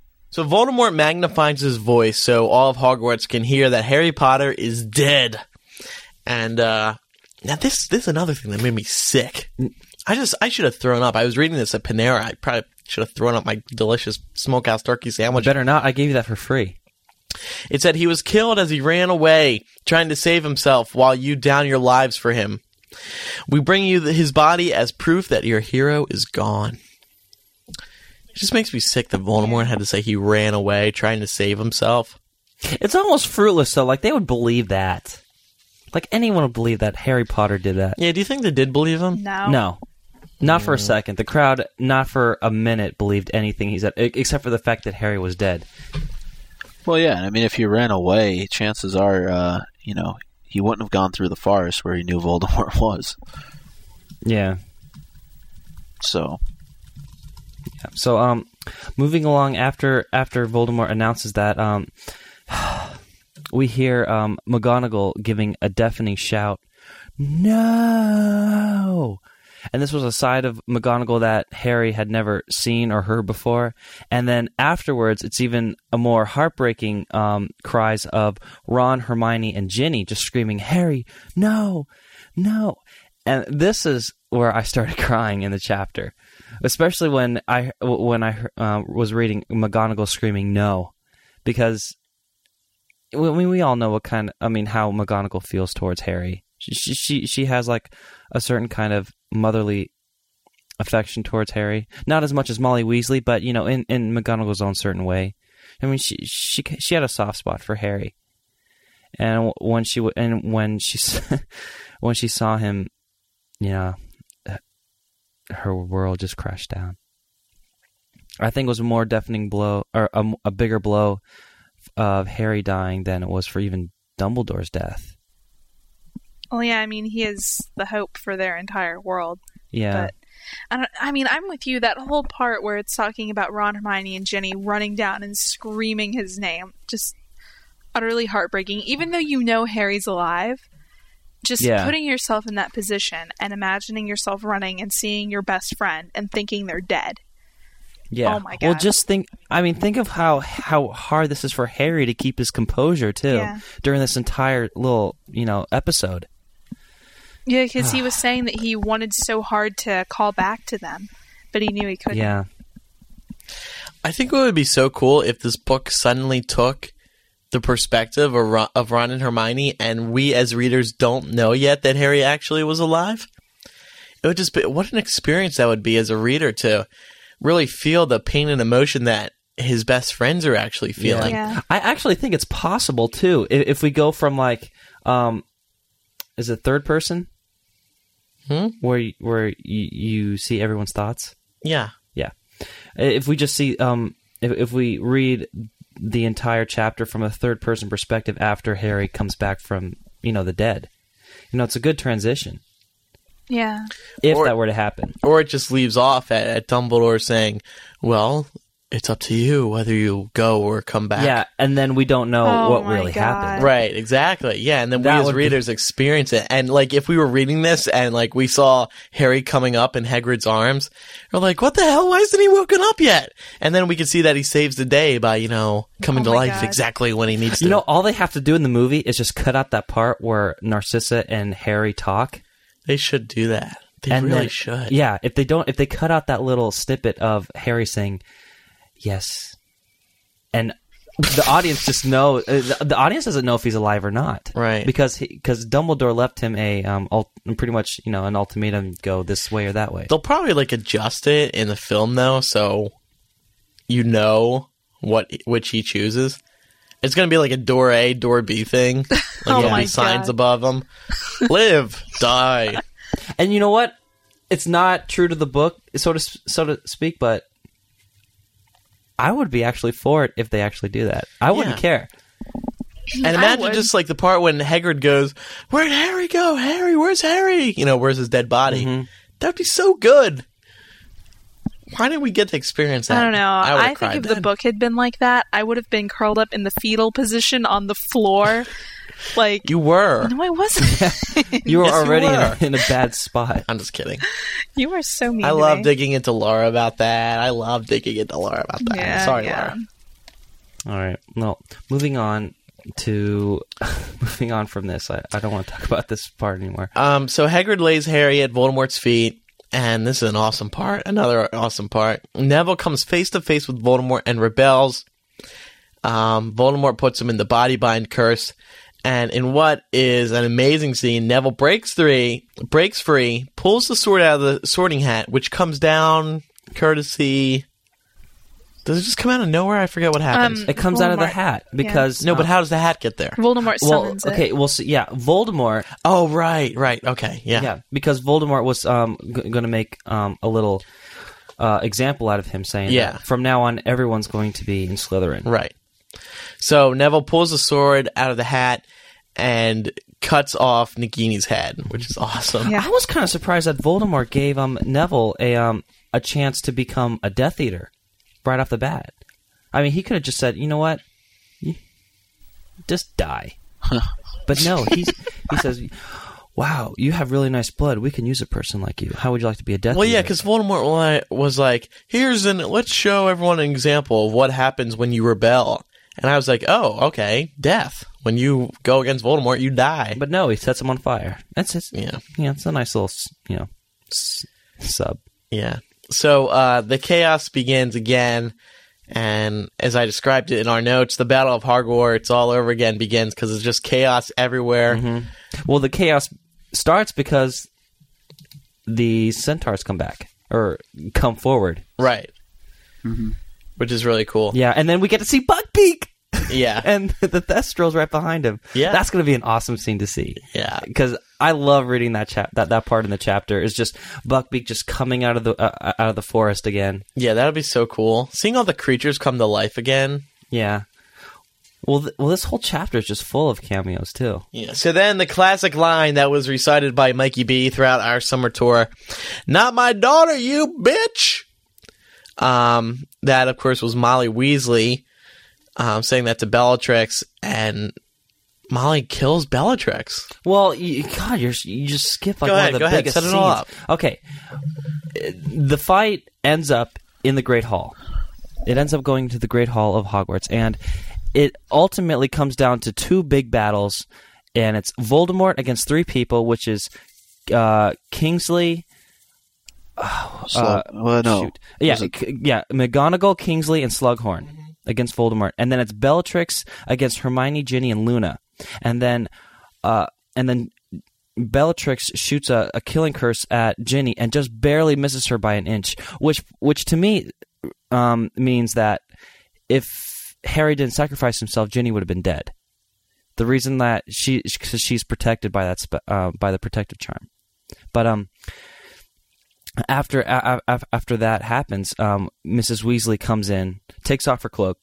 so Voldemort magnifies his voice so all of Hogwarts can hear that Harry Potter is dead. And uh now this this is another thing that made me sick. I just I should have thrown up. I was reading this at Panera. I probably should have thrown up my delicious smokehouse turkey sandwich. Better not. I gave you that for free. It said he was killed as he ran away, trying to save himself while you down your lives for him. We bring you the, his body as proof that your hero is gone. It just makes me sick that Voldemort had to say he ran away trying to save himself. It's almost fruitless though. Like they would believe that. Like anyone would believe that Harry Potter did that. Yeah, do you think they did believe him? no. No. Not for a mm. second. The crowd, not for a minute, believed anything he said, except for the fact that Harry was dead. Well, yeah. I mean, if he ran away, chances are, uh, you know, he wouldn't have gone through the forest where he knew Voldemort was. Yeah. So, Yeah. So, um, moving along after after Voldemort announces that, um, we hear um McGonagall giving a deafening shout, "No!" And this was a side of McGonagall that Harry had never seen or heard before. And then afterwards, it's even a more heartbreaking um, cries of Ron, Hermione, and Ginny just screaming, "Harry, no, no!" And this is where I started crying in the chapter, especially when I when I uh, was reading McGonagall screaming "no," because I mean we all know what kind. Of, I mean how McGonagall feels towards Harry. She she she, has like a certain kind of motherly affection towards Harry. Not as much as Molly Weasley, but you know, in in McGonagall's own certain way. I mean, she she she had a soft spot for Harry, and when she and when she when she saw him, you know, her world just crashed down. I think it was a more deafening blow, or a, a bigger blow of Harry dying than it was for even Dumbledore's death. Well, yeah, I mean, he is the hope for their entire world. Yeah, But I, don't, I mean, I'm with you. That whole part where it's talking about Ron, Hermione, and Ginny running down and screaming his name, just utterly heartbreaking. Even though you know Harry's alive, just Yeah. putting yourself in that position and imagining yourself running and seeing your best friend and thinking they're dead. yeah. oh my god. Well, just think. I mean, think of how how hard this is for Harry to keep his composure too Yeah. during this entire little you know episode. Yeah, because he was saying that he wanted so hard to call back to them, but he knew he couldn't. Yeah, I think it would be so cool if this book suddenly took the perspective of Ron, of Ron and Hermione, and we as readers don't know yet that Harry actually was alive. It would just be what an experience that would be as a reader to really feel the pain and emotion that his best friends are actually feeling. Yeah. I actually think it's possible too. If, if we go from like, um, is it third person? Hmm? Where you, where you, you see everyone's thoughts. Yeah. Yeah. If we just see, um, if, if we read the entire chapter from a third person perspective after Harry comes back from, you know, the dead, you know, it's a good transition Yeah. if Or- that were to happen. Or it just leaves off at, at Dumbledore saying, "Well, it's up to you whether you go or come back." Yeah. And then we don't know Oh what really God. happened. Right, exactly. Yeah, and then That we as would be- readers experience it. And like if we were reading this and like we saw Harry coming up in Hagrid's arms, we're like, "What the hell? Why isn't he woken up yet?" And then we can see that he saves the day by, you know, coming Oh to life God. exactly when he needs to. You know, all they have to do in the movie is just cut out that part where Narcissa and Harry talk. they should do that. They and really then- should. Yeah, if they don't, if they cut out that little snippet of Harry saying, "Yes," and the audience just know uh, the, the audience doesn't know if he's alive or not, Right. Because because Dumbledore left him a um ult- pretty much you know an ultimatum go this way or that way. They'll probably like adjust it in the film though, so you know what which he chooses. It's gonna be like a door A, door B thing. Like Oh there'll my signs God. above them. Live, die. And you know what? It's not true to the book, so to so to speak, but I would be actually for it if they actually do that. I wouldn't Yeah. care. And I imagine would. just like the part when Hagrid goes, "Where'd Harry go? Harry, where's Harry? You know, where's his dead body?" Mm-hmm. That'd be so good. Why didn't we get to experience that? I don't know. would've I, think cried if the then. book had been like that, I would have been curled up in the fetal position on the floor. like, you were. no, I wasn't. You were Yes, you already in, were. a, in a bad spot. I'm just kidding. you were so mean. I love me. digging into Laura about that. I love digging into Laura about that. Yeah, Sorry, yeah. Laura. All right. Well, moving on to moving on from this. I, I don't want to talk about this part anymore. Um, so Hagrid lays Harry at Voldemort's feet, and this is an awesome part. Another awesome part. Neville comes face to face with Voldemort and rebels. Um, Voldemort puts him in the body bind curse, and in what is an amazing scene, Neville breaks three, breaks free, pulls the sword out of the sorting hat, which comes down courtesy. Does it just come out of nowhere? I forget what happens. Um, It comes out of the hat because no, but uh, how does the hat get there? Voldemort well, summons okay, it. well, so, yeah, Voldemort Oh, right, right, okay, yeah, Yeah, because Voldemort was um, g- going to make um, a little uh, example out of him, saying, Yeah. that from now on, everyone's going to be in Slytherin." Right. So Neville pulls the sword out of the hat and cuts off Nagini's head, which is awesome. Yeah. I was kind of surprised that Voldemort gave um, Neville a um, a chance to become a Death Eater right off the bat. I mean, he could have just said, "You know what, just die." but no, he's he says. Wow, you have really nice blood. We can use a person like you. How would you like to be a Death Well, Eater? yeah, because Voldemort was like, "Here's an let's show everyone an example of what happens when you rebel." And I was like, "Oh, okay, death. When you go against Voldemort, you die." But no, he sets him on fire. That's it's Yeah. yeah, it's a nice little you know s- sub. Yeah. So uh, the chaos begins again, and as I described it in our notes, the Battle of Hogwarts all over again begins because it's just chaos everywhere. Well, the chaos starts because the centaurs come back or come forward. Right. Which is really cool. Yeah, and then we get to see Buckbeak Yeah. and the Thestrals right behind him. Yeah. that's going to be an awesome scene to see. Yeah. because I love reading that chap that that part in the chapter is just Buckbeak just coming out of the uh, out of the forest again. Yeah, that'll be so cool. Seeing all the creatures come to life again. Yeah. Well, th- well, this whole chapter is just full of cameos too. Yeah. So then the classic line that was recited by Mikey B throughout our summer tour, "Not my daughter, you bitch." Um, that of course was Molly Weasley, um, saying that to Bellatrix, and Molly kills Bellatrix. Well, you, God, you're you just skip like Go one ahead, of the go ahead, biggest set it all scenes. Okay, Uh, the fight ends up in the Great Hall. It ends up going to the Great Hall of Hogwarts, and it ultimately comes down to two big battles, and it's Voldemort against three people, which is uh, Kingsley. Slug- well, no. Uh, Shoot. Yeah, it- yeah. McGonagall, Kingsley, and Slughorn against Voldemort, and then it's Bellatrix against Hermione, Ginny, and Luna, and then, uh, and then Bellatrix shoots a, a killing curse at Ginny and just barely misses her by an inch, which, which to me, um, means that if Harry didn't sacrifice himself, Ginny would have been dead. The reason that she, cause she's protected by that, spe- uh, by the protective charm, but um, after a- a- after that happens, um, Mrs. Weasley comes in, takes off her cloak,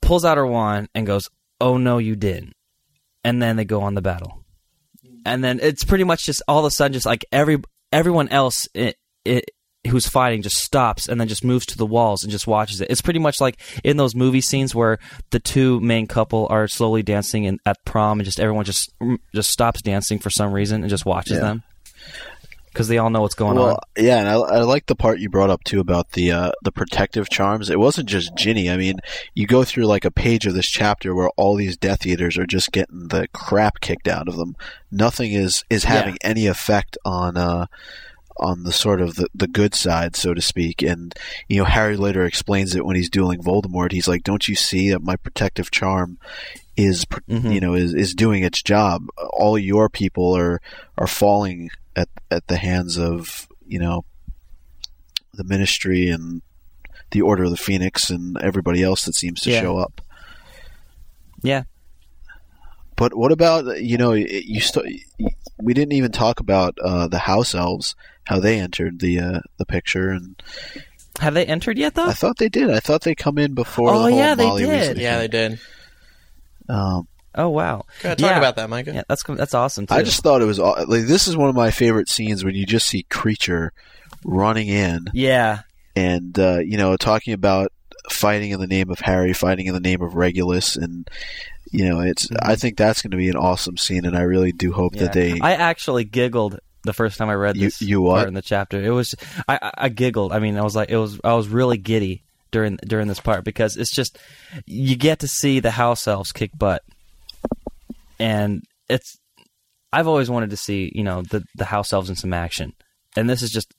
pulls out her wand, and goes, "Oh no, you didn't." And then they go on the battle, and then it's pretty much just all of a sudden, just like every everyone else it, it, who's fighting just stops and then just moves to the walls and just watches it. It's pretty much like in those movie scenes where the two main couple are slowly dancing in, at prom, and just everyone just just stops dancing for some reason and just watches Yeah. them because they all know what's going on. Yeah, and I, I like the part you brought up too about the uh, the protective charms. It wasn't just Ginny. I mean, you go through like a page of this chapter where all these Death Eaters are just getting the crap kicked out of them. Nothing is is having any effect on uh, on the sort of the, the good side, so to speak. And you know, Harry later explains it when he's dueling Voldemort. He's like, "Don't you see that my protective charm is, Mhm. you know, is, is doing its job? All your people are are falling at at the hands of you know the Ministry and the Order of the Phoenix and everybody else that seems to Yeah. show up." Yeah. But what about you know you st- we didn't even talk about uh, the house elves how they entered the uh, the picture and Have they entered yet, though? I thought they did I thought they come in before Oh, the whole yeah, they did. Weasley Yeah, they did. um, oh, wow. Go talk Yeah. about that, Micah. Yeah, that's that's awesome too. I just thought it was aw- like this is one of my favorite scenes when you just see Kreacher running in yeah, and uh, you know talking about fighting in the name of Harry fighting in the name of Regulus and you know it's I think that's going to be an awesome scene and I really do hope yeah. that they I actually giggled the first time I read You- this you what? part in the chapter. It was I, I, I giggled. I mean, I was like, it was I was really giddy during during this part because it's just you get to see the house elves kick butt, and it's I've always wanted to see you know the the house elves in some action, and this is just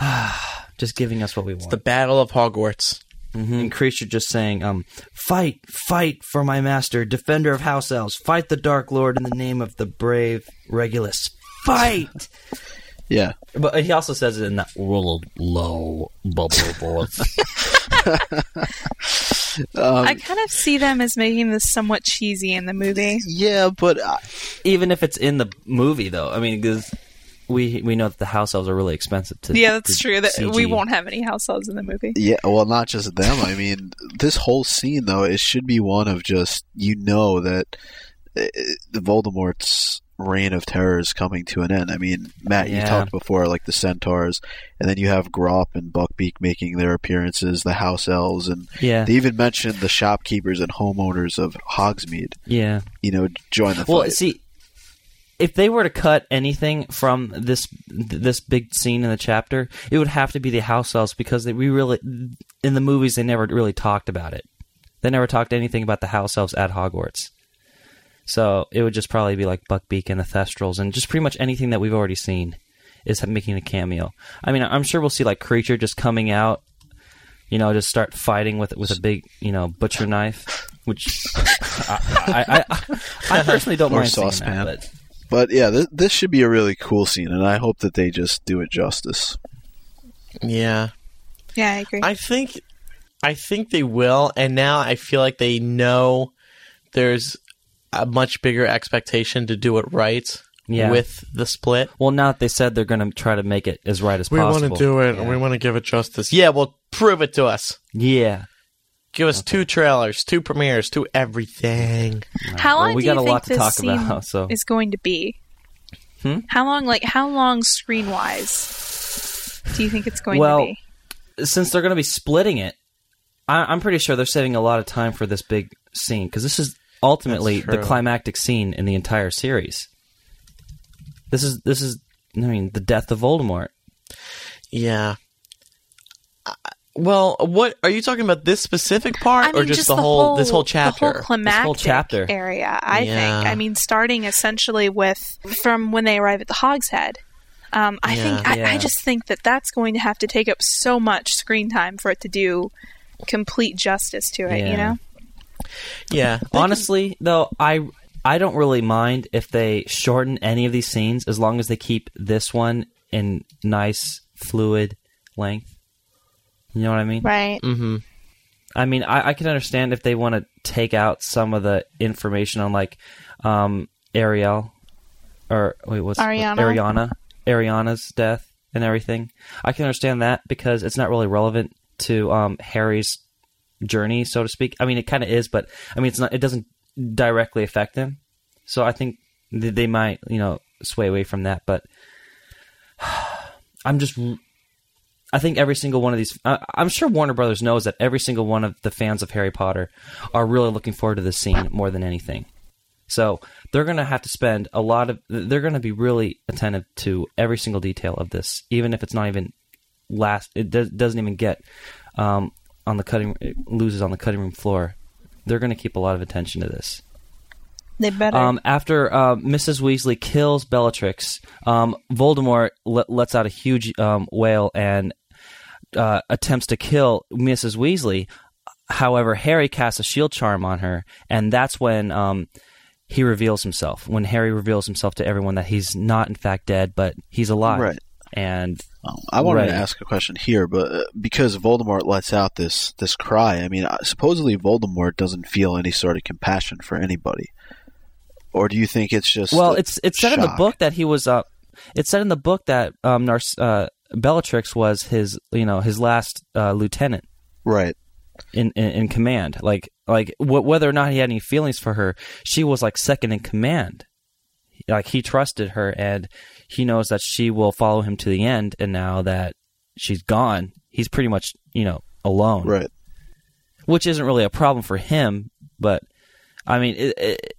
just giving us what we want. The Battle of Hogwarts. Mhm. And Kreacher just saying, um, fight, fight for my master, defender of house elves, fight the Dark Lord in the name of the brave Regulus. Fight! yeah but he also says it in that real low bubble voice. um, I kind of see them as making this somewhat cheesy in the movie. yeah but I, Even if it's in the movie, though, I mean, because we we know that the house elves are really expensive to. Yeah, that's to true. That we won't have any house elves in the movie. Yeah, well, not just them. I mean, this whole scene though, it should be one of just you know that uh, the Voldemort's reign of terror is coming to an end. I mean, Matt, you talked before like the centaurs, and then you have Grawp and Buckbeak making their appearances, the house elves, and Yeah, they even mentioned the shopkeepers and homeowners of Hogsmeade. yeah. You know, join the Well, fight. see, if they were to cut anything from this this big scene in the chapter, it would have to be the house elves because they, we really in the movies they never really talked about it. They never talked anything about the house elves at Hogwarts. So it would just probably be like Buckbeak and the Thestrals and just pretty much anything that we've already seen is making a cameo. I mean, I'm sure we'll see like Kreacher just coming out, you know, just start fighting with with a big, you know, butcher knife, which I, I, I, I personally don't Or mind seeing saucepan. that, but but yeah, this, this should be a really cool scene, and I hope that they just do it justice. Yeah. Yeah, I agree. I think I think they will, and now I feel like they know there's a much bigger expectation to do it right Yeah. with the split. Well, now that they said they're going to try to make it as right as We possible. We want to do it, and we want to give it justice. Yeah, well, prove it to us. Yeah. Give us two trailers, two premieres, two everything. how Well, long we do you got a think lot to this talk scene about, so- is going to be? Hmm? How long, like, how long screen wise do you think it's going Well, to be? Since they're going to be splitting it, I, I'm pretty sure they're saving a lot of time for this big scene because this is ultimately the climactic scene in the entire series. This is this is I mean the death of Voldemort. Yeah. Uh, Well, what are you talking about? This specific part, I mean, or just, the, whole, this whole chapter? the whole climactic chapter. area. I Yeah. think. I mean, starting essentially with from when they arrive at the Hogshead. Um, I Yeah. think. I, I just think that that's going to have to take up so much screen time for it to do complete justice to it. You know. Yeah. Honestly, though, I I don't really mind if they shorten any of these scenes as long as they keep this one in nice fluid length. You know what I mean? Right. Mm-hmm. I mean, I, I can understand if they want to take out some of the information on like um, Ariel or wait, what's Ariana. Ariana, Ariana's death and everything. I can understand that because it's not really relevant to um, Harry's journey, so to speak. I mean, it kind of is, but I mean, it's not. It doesn't directly affect them. So I think th- they might, you know, sway away from that. But I'm just I think every single one of these. Uh, I'm sure Warner Brothers knows that every single one of the fans of Harry Potter are really looking forward to this scene more than anything. So they're going to have to spend a lot of. They're going to be really attentive to every single detail of this, even if it's not even last. It does, doesn't even get um, on the cutting. It loses on the cutting room floor. They're going to keep a lot of attention to this. They better. Um, after uh, Mrs. Weasley kills Bellatrix, um, Voldemort le- lets out a huge um, wail and uh, attempts to kill Mrs. Weasley. However, Harry casts a shield charm on her, and that's when um, he reveals himself. When Harry reveals himself to everyone that he's not, in fact, dead, but he's alive. Right. And Um, I wanted to ask a question here, but uh, because Voldemort lets out this this cry, I mean, uh, supposedly Voldemort doesn't feel any sort of compassion for anybody, or do you think it's just well, it's it's said in the book that he was. Uh, it's said in the book that um, Narc- uh, Bellatrix was his, you know, his last uh, lieutenant. right? in, in, in command. Like like wh- whether or not he had any feelings for her, she was like second in command. Like he trusted her, and he knows that she will follow him to the end. And now that she's gone, he's pretty much you know alone, Right. which isn't really a problem for him. But I mean, it, it,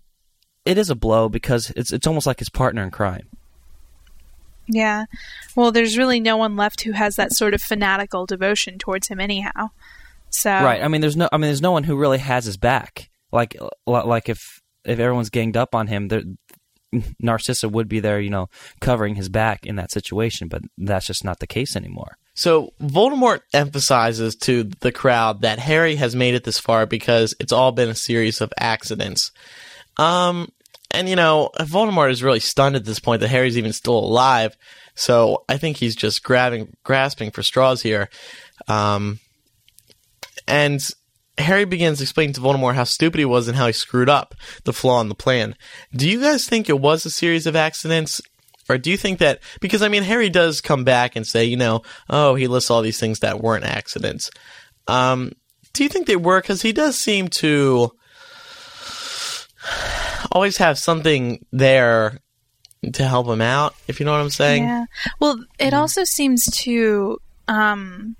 it is a blow because it's it's almost like his partner in crime. yeah. Well, there's really no one left who has that sort of fanatical devotion towards him, anyhow. So Right. I mean, there's no. I mean, there's no one who really has his back. Like, like if if everyone's ganged up on him, there, Narcissa would be there, you know, covering his back in that situation. But that's just not the case anymore. So Voldemort emphasizes to the crowd that Harry has made it this far because it's all been a series of accidents. Um, and you know, Voldemort is really stunned at this point that Harry's even still alive. So I think he's just grabbing, grasping for straws here. Um, and Harry begins explaining to Voldemort how stupid he was and how he screwed up the flaw in the plan. Do you guys think it was a series of accidents? Or do you think that because I mean Harry does come back and say, you know, oh, he lists all these things that weren't accidents. Um, do you think they were? Because he does seem to always have something there to help him out. If you know what I'm saying. Yeah. Well, it also seems to um,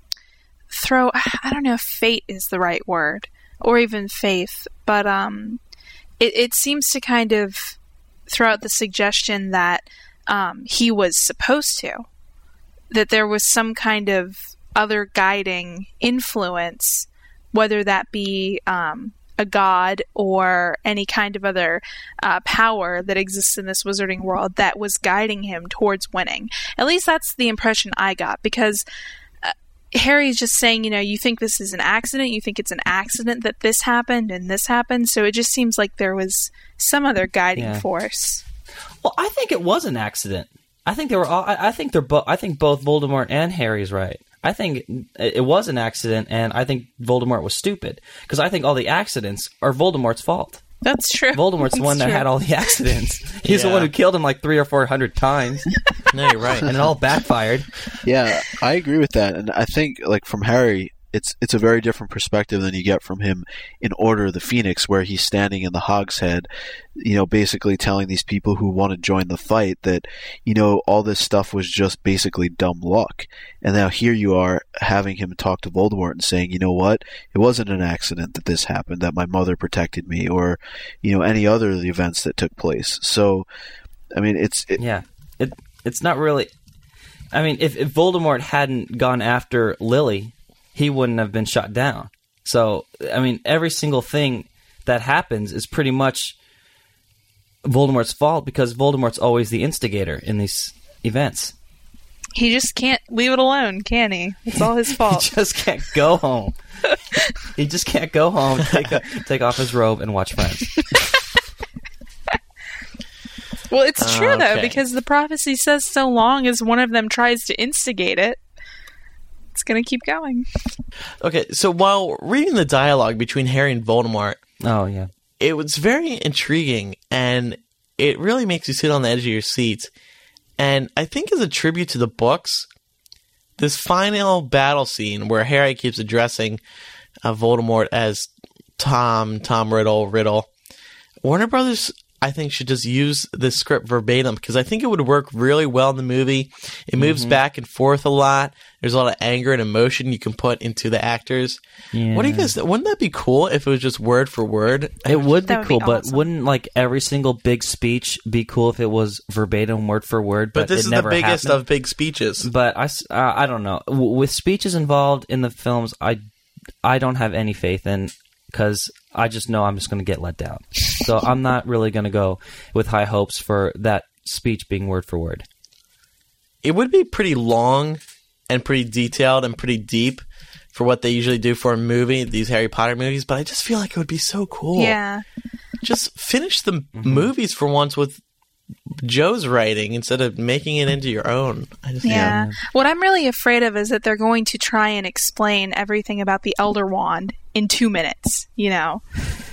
throw. I don't know if fate is the right word, or even faith, but um, it, it seems to kind of throw out the suggestion that um, he was supposed to, that there was some kind of other guiding influence, whether that be um, a god or any kind of other uh, power that exists in this wizarding world that was guiding him towards winning. At least that's the impression I got because Harry's just saying, you know, you think this is an accident, you think it's an accident that this happened and this happened, so it just seems like there was some other guiding Yeah. force. Well, I think it was an accident. I think they were all. I, I think they're both. I think both Voldemort and Harry's right. I think it, it was an accident, and I think Voldemort was stupid because I think all the accidents are Voldemort's fault. That's true. Voldemort's the one that That's had all the accidents. He's the Yeah. one who killed him like three or four hundred times, No, you're right. and it all backfired. Yeah, I agree with that, and I think like from Harry, it's it's a very different perspective than you get from him in Order of the Phoenix, where he's standing in the Hogshead, you know, basically telling these people who want to join the fight that you know all this stuff was just basically dumb luck, and now here you are having him talk to Voldemort and saying, you know what, it wasn't an accident that this happened, that my mother protected me, or you know any other of the events that took place. So, I mean, it's it, Yeah, it it's not really. I mean, if, if Voldemort hadn't gone after Lily, he wouldn't have been shot down. So, I mean, every single thing that happens is pretty much Voldemort's fault because Voldemort's always the instigator in these events. He just can't leave it alone, can he? It's all his fault. He just can't go home. he just can't go home, take a, take off his robe, and watch Friends. well, it's true though Okay. because the prophecy says so long as one of them tries to instigate it, it's going to keep going. Okay, so while reading the dialogue between Harry and Voldemort, Oh yeah, it was very intriguing and it really makes you sit on the edge of your seat. And I think as a tribute to the books, this final battle scene where Harry keeps addressing uh, Voldemort as Tom, Tom Riddle, Riddle, Warner Brothers, I think, should just use this script verbatim because I think it would work really well in the movie. It moves back and forth a lot. There's a lot of anger and emotion you can put into the actors. What do you guys? Wouldn't that be cool if it was just word for word? It would be That would be cool, but wouldn't like every single big speech be cool if it was verbatim, word for word? But, this it is the biggest happened? of big speeches. But I, s- uh, I don't know. W- with speeches involved in the films, I, I don't have any faith in because I just know I'm just going to get let down. So I'm not really going to go with high hopes for that speech being word for word. It would be pretty long and pretty detailed and pretty deep for what they usually do for a movie, these Harry Potter movies, but I just feel like it would be so cool. Yeah. Just finish the mm-hmm. movies for once with Jo's writing instead of making it into your own. I just Yeah. What I'm really afraid of is that they're going to try and explain everything about the Elder Wand in two minutes. You know?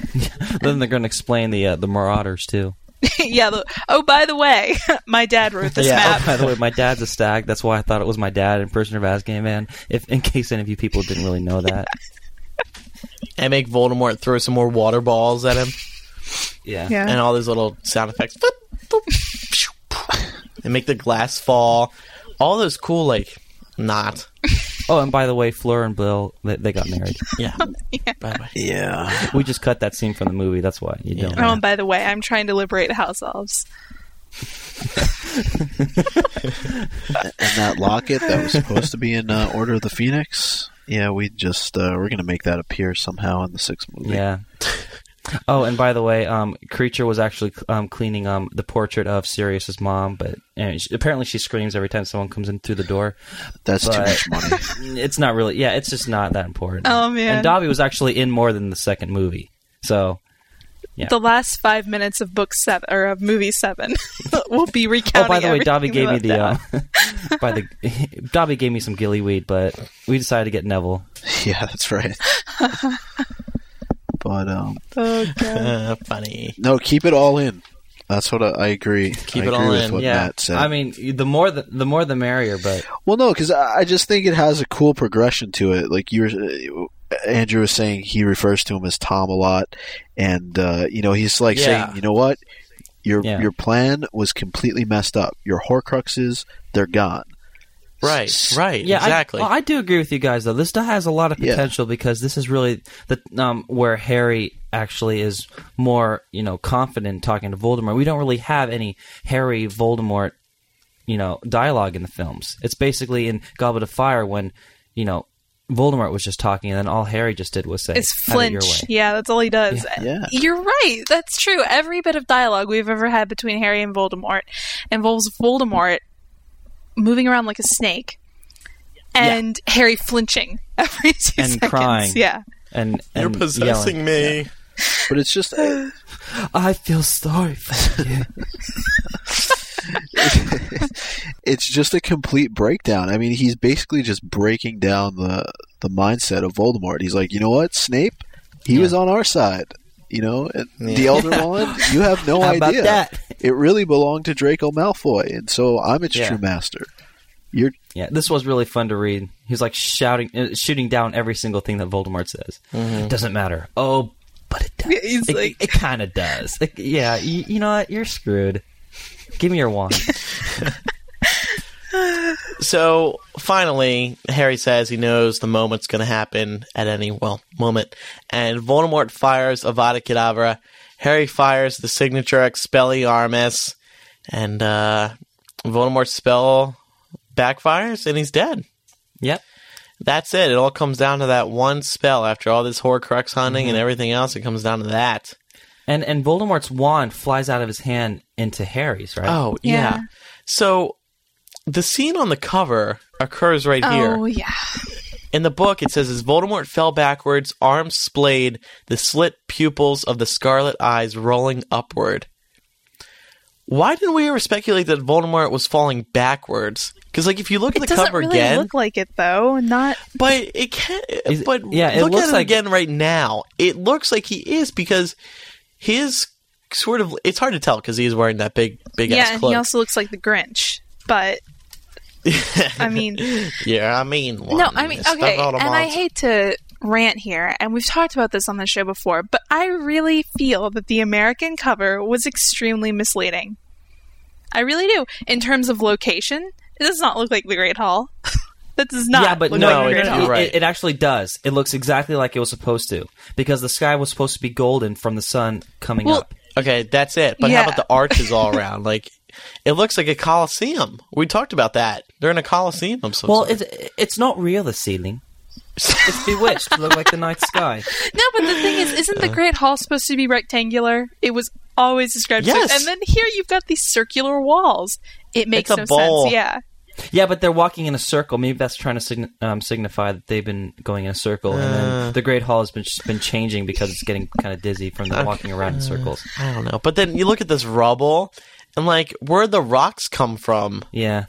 then they're going to explain the uh, the Marauders too. yeah. The, oh, by the way, my dad wrote this yeah. map. Oh, by the way, my dad's a stag. That's why I thought it was my dad in Prisoner of Azkaban. If in case any of you people didn't really know that. and make Voldemort throw some more water balls at him Yeah. Yeah. and all those little sound effects. Boop, boop, And make the glass fall. All those cool, like, not. Oh, and by the way, Fleur and Bill they, they got married. Yeah. By the way. Yeah. we just cut that scene from the movie. That's why you don't. Yeah. Oh, and by the way, I'm trying to liberate house elves. And that locket that was supposed to be in uh, Order of the Phoenix. Yeah, we just uh, we're gonna make that appear somehow in the sixth movie. Yeah. Oh, and by the way, um, Kreacher was actually um, cleaning um, the portrait of Sirius's mom, but and she, apparently she screams every time someone comes in through the door. that's too much money. It's not really, yeah, it's just not that important. Oh, man. And Dobby was actually in more than the second movie, so Yeah. The last five minutes of book seven or of movie seven will be Oh, by the way, Dobby gave me the uh, by the Dobby gave me some gillyweed, but we decided to get Neville. yeah, that's right. But um, god. Uh, funny. no, keep it all in. That's what I, I agree. Keep I it agree all with in, What yeah, Matt said. I mean, the more the, the more the merrier. But Well, no, because I I just think it has a cool progression to it. Like you were, Andrew was saying, he refers to him as Tom a lot, and uh, you know he's like Yeah. saying, you know what, your Yeah. your plan was completely messed up. Your Horcruxes, they're gone. Right, right, yeah, exactly. I, well, I do agree with you guys though. This still has a lot of Yeah. potential because this is really the um where Harry actually is more you know confident talking to Voldemort. We don't really have any Harry Voldemort you know dialogue in the films. It's basically in Goblet of Fire when you know Voldemort was just talking, and then all Harry just did was say, It's "Have your flinch. way." Yeah, that's all he does. Yeah. You're right. That's true. Every bit of dialogue we've ever had between Harry and Voldemort involves Voldemort moving around like a snake and Harry flinching every two And seconds. crying. Yeah. And, You're possessing yelling. me. But it's just I feel sorry for you. it's just a complete breakdown. I mean, he's basically just breaking down the the mindset of Voldemort. He's like, you know what, Snape, he Yeah. was on our side. You know, and the Elder Wand, you have no How idea. about that? It really belonged to Draco Malfoy, and so I'm its Yeah. true master. You're Yeah, this was really fun to read. He's like shouting, uh, shooting down every single thing that Voldemort says. Doesn't matter. Oh, but it does. He's it, like- it kind of does. Like, yeah, you, you know what? You're screwed. Give me your wand. So finally, Harry says he knows the moment's going to happen at any well moment, and Voldemort fires Avada Kedavra. Harry fires the signature Expelliarmus, and uh, Voldemort's spell backfires, and he's dead. yep. That's it. It all comes down to that one spell. After all this Horcrux hunting and everything else, it comes down to that. And and Voldemort's wand flies out of his hand into Harry's. Right. Oh yeah. Yeah. So the scene on the cover occurs right here. Oh yeah. In the book, it says as Voldemort fell backwards, arms splayed, the slit pupils of the scarlet eyes rolling upward. Why didn't we ever speculate that Voldemort was falling backwards? Because, like, if you look at It the doesn't cover really again, look like it though. Not but it can't. Is- But yeah, it look looks at it like- again right now. It looks like he is because his sort of. It's hard to tell because he is wearing that big, big yeah. ass And cloak. he also looks like the Grinch. But I mean, yeah, I mean, one. no, I mean, Stuff okay. And I hate to rant here, and we've talked about this on the show before, but I really feel that the American cover was extremely misleading. I really do. In terms of location, it does not look like the Great Hall. that does not. yeah, but look no, like the it- Great Hall. it, it actually does. It looks exactly like it was supposed to because the sky was supposed to be golden from the sun coming Well, up. Okay, that's it. But Yeah. how about the arches all around? Like, it looks like a coliseum. We talked about that. They're in a coliseum of some Well, sort. it's it's not real. The ceiling. It's bewitched to look like the night sky. No, but the thing is, isn't the Great Hall supposed to be rectangular? It was always described. as- Yes. and then here you've got these circular walls. It makes It's a no bowl. sense. Yeah. Yeah, but they're walking in a circle. Maybe that's trying to sign um, signify that they've been going in a circle, and Uh. then the Great Hall has been been changing because it's getting kind of dizzy from the walking around in circles. I don't know. But then you look at this rubble, and like, where'd the rocks come from? Yeah,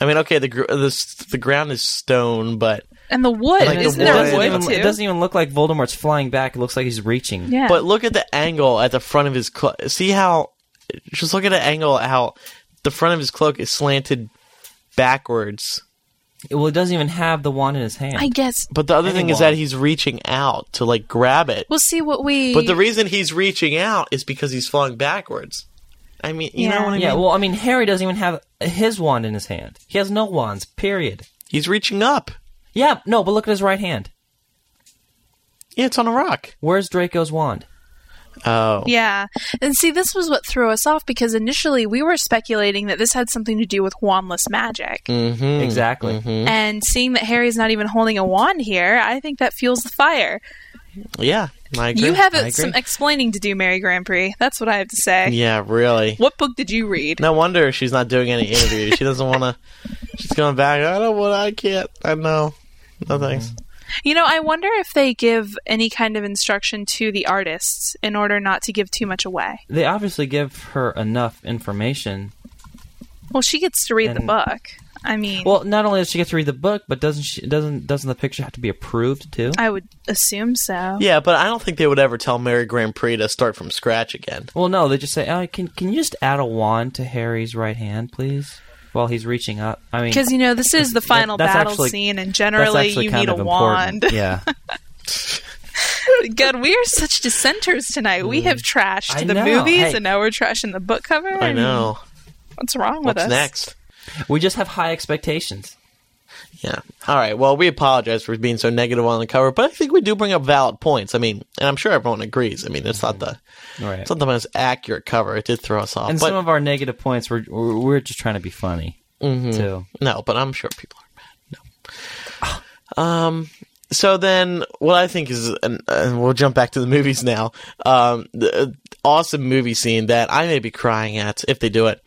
I mean, okay, the gr- the the ground is stone, but And the wood. Like isn't it there wood. doesn't, wood even, too? it doesn't even look like Voldemort's flying back. It looks like he's reaching. yeah. but look at the angle at the front of his cloak. See how? Just look at the angle how the front of his cloak is slanted backwards. Well, it doesn't even have the wand in his hand. I guess. But the other thing is that he's reaching out to like grab it. We'll see what we. But the reason he's reaching out is because he's falling backwards. I mean, you know Yeah. what I mean? yeah, well, I mean, Harry doesn't even have his wand in his hand. He has no wands. Period. he's reaching up. Yeah, no, but look at his right hand. Yeah, it's on a rock. Where's Draco's wand? Oh. Yeah. And see, this was what threw us off because initially we were speculating that this had something to do with wandless magic. Mm-hmm. Exactly. And seeing that Harry's not even holding a wand here, I think that fuels the fire. Yeah, I agree. You have I agree. some explaining to do, Mary GrandPré. That's what I have to say. Yeah, really. What book did you read? No wonder she's not doing any interviews. she doesn't want to. She's going back. I don't want. I can't. I know. No thanks. Mm-hmm. You know, I wonder if they give any kind of instruction to the artists in order not to give too much away. They obviously give her enough information. Well, she gets to read the book. I mean, Well, not only does she get to read the book, but doesn't she doesn't doesn't the picture have to be approved too? I would assume so. Yeah, but I don't think they would ever tell Mary Grand Prix to start from scratch again. Well, no, they just say, oh, "Can can you just add a wand to Harry's right hand, please?" While he's reaching up. I mean, Because you know this is the final that's battle actually- scene, and generally you need a important. wand. Yeah. God, we are such dissenters tonight. We have mm. trashed I the know. movies, Hey. and now we're trashing the book cover. I know. What's wrong with What's us? next? We just have high expectations. Yeah. All right. Well, we apologize for being so negative on the cover, but I think we do bring up valid points. I mean, and I'm sure everyone agrees. I mean, it's not the Right. it's not the most accurate cover. It did throw us off, And but some of our negative points, we're we're, we're just trying to be funny Mm-hmm. too. no. But I'm sure people are mad. No. Um. So then, what I think is, and, and we'll jump back to the movies now. Um, the uh, awesome movie scene that I may be crying at if they do it.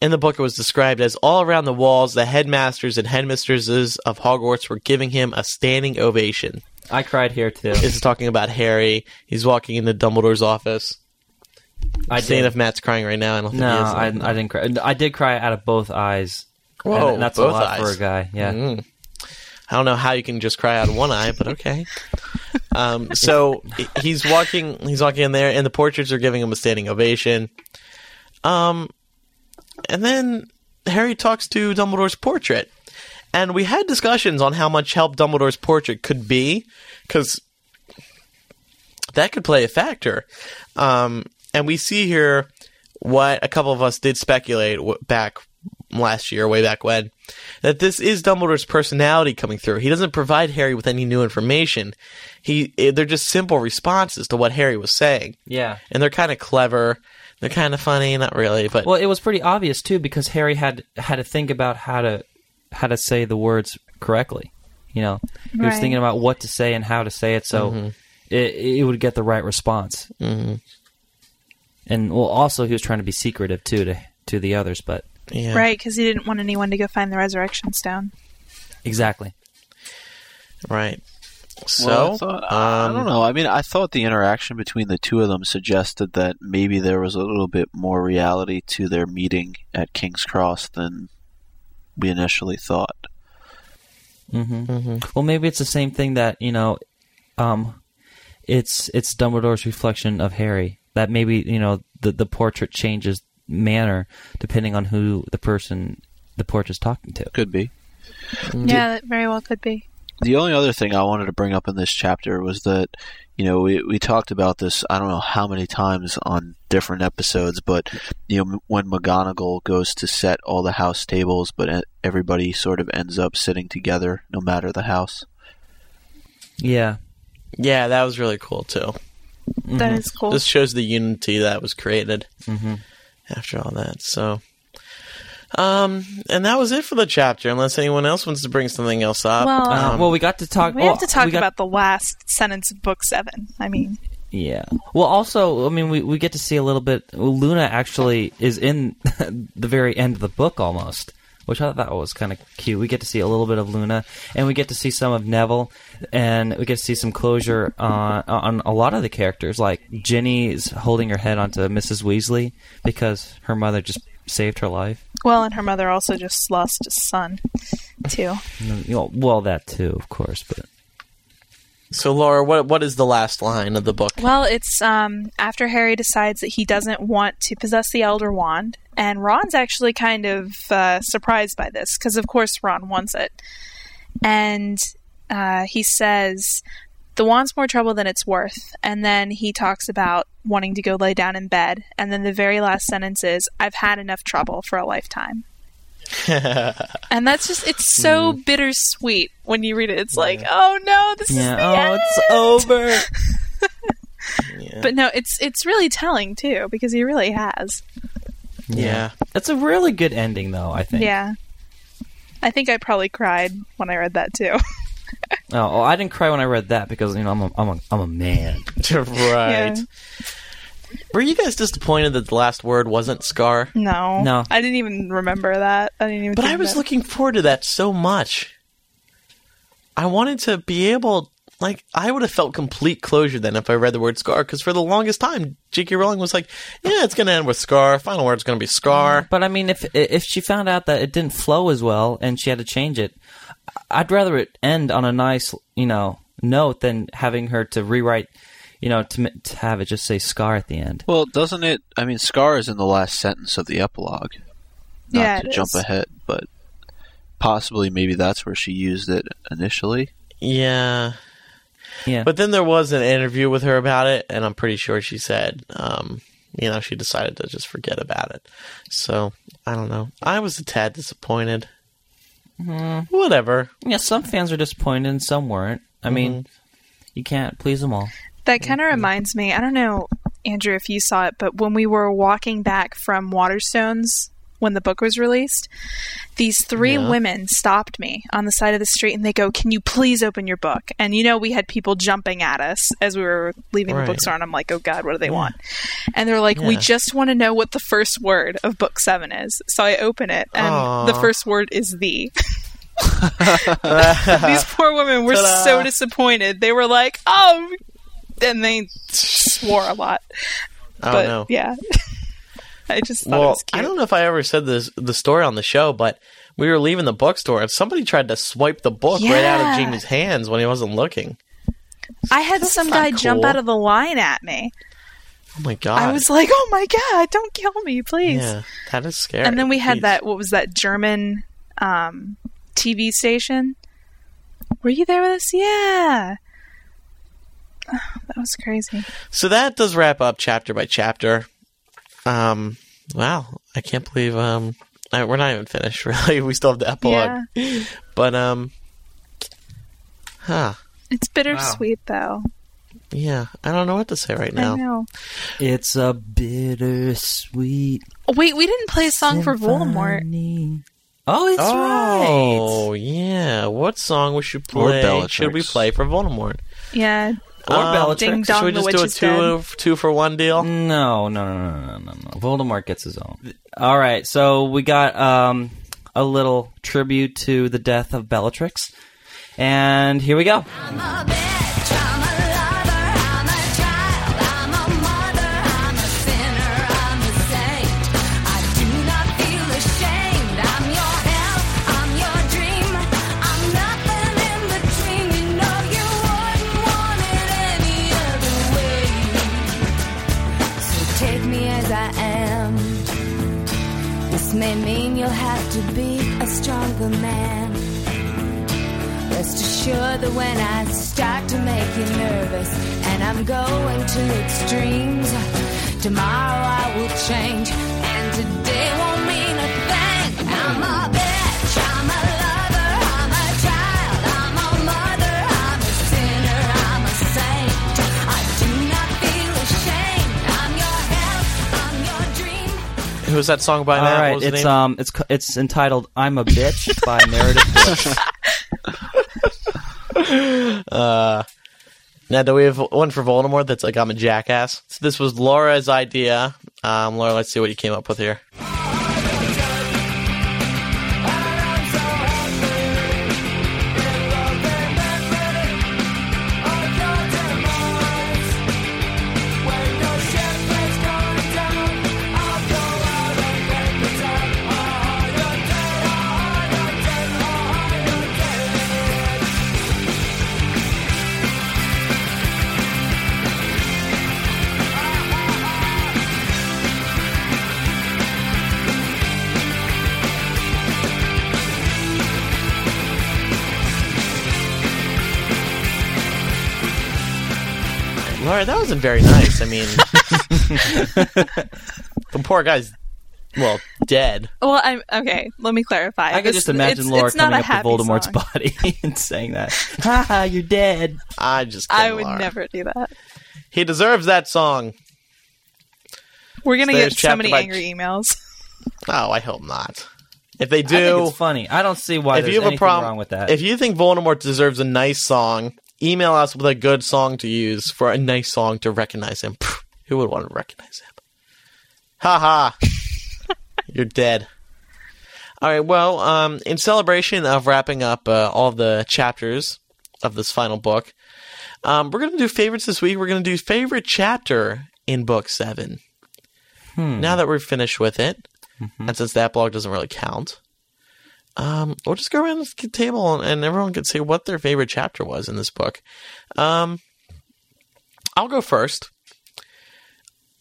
In the book, it was described as all around the walls, the headmasters and headmistresses of Hogwarts were giving him a standing ovation. I cried here too. This is talking about Harry. He's walking into Dumbledore's office. I Seeing did. if Matt's crying right now. I don't think No. I, I didn't cry. I did cry out of both eyes. Whoa, and that's both a lot for a guy. Yeah. Mm. I don't know how you can just cry out of one eye, but okay. Um, so he's walking. He's walking in there, and the portraits are giving him a standing ovation. Um, and then Harry talks to Dumbledore's portrait, and we had discussions on how much help Dumbledore's portrait could be, because that could play a factor. Um, and we see here what a couple of us did speculate w- back last year, way back when, that this is Dumbledore's personality coming through. He doesn't provide Harry with any new information. He eh, they're just simple responses to what Harry was saying, Yeah. and they're kind of clever. They're kind of funny, not really, but Well, it was pretty obvious too because Harry had had to think about how to how to say the words correctly. You know, he was Right. thinking about what to say and how to say it, so it, it would get the right response. hmm And well, also he was trying to be secretive too to to the others, but yeah, Right, because he didn't want anyone to go find the resurrection stone. exactly. right. So Well, I, thought, I um, don't know. I mean, I thought the interaction between the two of them suggested that maybe there was a little bit more reality to their meeting at King's Cross than we initially thought. hmm hmm Well, maybe it's the same thing that you know, um, it's it's Dumbledore's reflection of Harry. That maybe you know the the portrait changes manner depending on who the person the portrait's talking to. Could be. Yeah, that very well could be. The only other thing I wanted to bring up in this chapter was that, you know, we, we talked about this, I don't know how many times on different episodes, but, you know, when McGonagall goes to set all the house tables, but e- everybody sort of ends up sitting together no matter the house. Yeah. yeah, that was really cool too. That is cool. This shows the unity that was created hmm after all that. So, Um, and that was it for the chapter. Unless anyone else wants to bring something else up. Well- Uh, Um, well, we got to talk. We well, have to talk got- about the last sentence of book seven. I mean, Yeah. Well, also, I mean, we, we get to see a little bit. Luna actually is in the very end of the book almost, which I thought was kind of cute. We get to see a little bit of Luna, and we get to see some of Neville, and we get to see some closure on on a lot of the characters. Like Ginny's holding her head onto Mrs. Weasley because her mother just saved her life. well, and her mother also just lost a son, too. And, you know, well, that too, of course, but so Laura, what what is the last line of the book? Well, it's um, after Harry decides that he doesn't want to possess the Elder Wand, and Ron's actually kind of uh, surprised by this because, of course, Ron wants it. And uh, he says, The wand's more trouble than it's worth. And then he talks about wanting to go lay down in bed. And then the very last sentence is, I've had enough trouble for a lifetime. and that's just, it's so hmm. bittersweet when you read it. It's like, oh no, this is yeah. the Oh, end. it's over. Yeah. But no, it's it's really telling too because he really has. yeah. That's a really good ending, though. I think. Yeah. I think I probably cried when I read that too. Oh, well, I didn't cry when I read that because you know I'm a I'm a I'm a man. right. Yeah. Were you guys disappointed that the last word wasn't Scar? No. No. I didn't even remember that. I didn't even But think I was that. looking forward to that so much. I wanted to be able, like, I would have felt complete closure then if I read the word Scar, because for the longest time, J.K. Rowling was like, "Yeah, it's going to end with Scar. Final word's going to be Scar." But I mean, if if she found out that it didn't flow as well and she had to change it, I'd rather it end on a nice you know note than having her to rewrite. You know, to, to have it just say "scar" at the end. Well, doesn't it? I mean, Scar is in the last sentence of the epilogue. Not Yeah, to jump is. ahead, but possibly maybe that's where she used it initially. Yeah. Yeah, But then there was an interview with her about it, and I'm pretty sure she said, um, you know, she decided to just forget about it. So, I don't know. I was a tad disappointed. Mm-hmm. Whatever. yeah. Some fans are disappointed and some weren't. I mean, mm-hmm. you can't please them all. That kind of mm-hmm. reminds me. I don't know, Andrew, if you saw it, but when we were walking back from Waterstones when the book was released, these three Yeah. women stopped me on the side of the street and they go, "Can you please open your book?" And you know, we had people jumping at us as we were leaving Right. the bookstore, and I'm like, "Oh God, what do they want?" And they're like, "We just want to know what the first word of book seven is." So I open it, and Aw. the first word is "the." These poor women were Ta-da. so disappointed. They were like, "Oh," and they swore a lot. Oh, but no. yeah, I just thought it Well, was cute. I don't know if I ever said this the story on the show, but we were leaving the bookstore and somebody tried to swipe the book right out of Yeah. Jamie's hands when he wasn't looking. I had some not guy jump out of the line at me. Oh my god! I was like, "Oh my god, don't kill me, please!" yeah, that is scary. and then we had Jeez. that. What was that German um, TV station? Were you there with us? Yeah. That was crazy. So that does wrap up chapter by chapter. Um, wow, I can't believe um, I, we're not even finished. Really, we still have the epilogue. Yeah. But um, huh? It's bittersweet, though. Yeah, I don't know what to say right I now. know. It's a bittersweet. Oh, wait, we didn't play a song for Voldemort. Oh, it's Oh right. Oh, yeah, what song we should play? Should we play for Voldemort? Yeah. Or Um, Bellatrix. Should we just do a is dead. two two for one deal? No, no, no, no, no, no, no. Voldemort gets his own. All right, so we got um, a little tribute to the death of Bellatrix, and here we go. You'll have to be a stronger man. Rest assured that when I start to make you nervous and I'm going to extremes, tomorrow I will change and today won't mean a thing. I'm a Who's that song by All now? Right, it's name? um, it's it's entitled "I'm a Bitch" by Meredith Brooks. Uh, now, do we have one for Voldemort that's like I'm a jackass? So this was Laura's idea. Um, Laura, let's see what you came up with here. Laura, that wasn't very nice. I mean, the poor guy's, well, dead. Well, I'm okay. Let me clarify. I can just imagine it's, Laura it's coming up to Voldemort's song. body and saying that. Ha ha, you're dead. I just I would Laura. never do that. He deserves that song. We're gonna There's get so many by angry emails. Oh, I hope not. If they I think do, it's funny. I don't see why if there's you have a problem wrong with that. if you think Voldemort deserves a nice song, email us with a good song to use for a nice song to recognize him. Pfft, who would want to recognize him? Ha ha! You're dead. All right. Well, um, in celebration of wrapping up uh, all the chapters of this final book, um, we're gonna do favorites this week. We're gonna do favorite chapter in book seven. Hmm. Now that we're finished with it, Mm-hmm. and since that blog doesn't really count, um, we'll just go around the table and everyone can say what their favorite chapter was in this book. Um, I'll go first.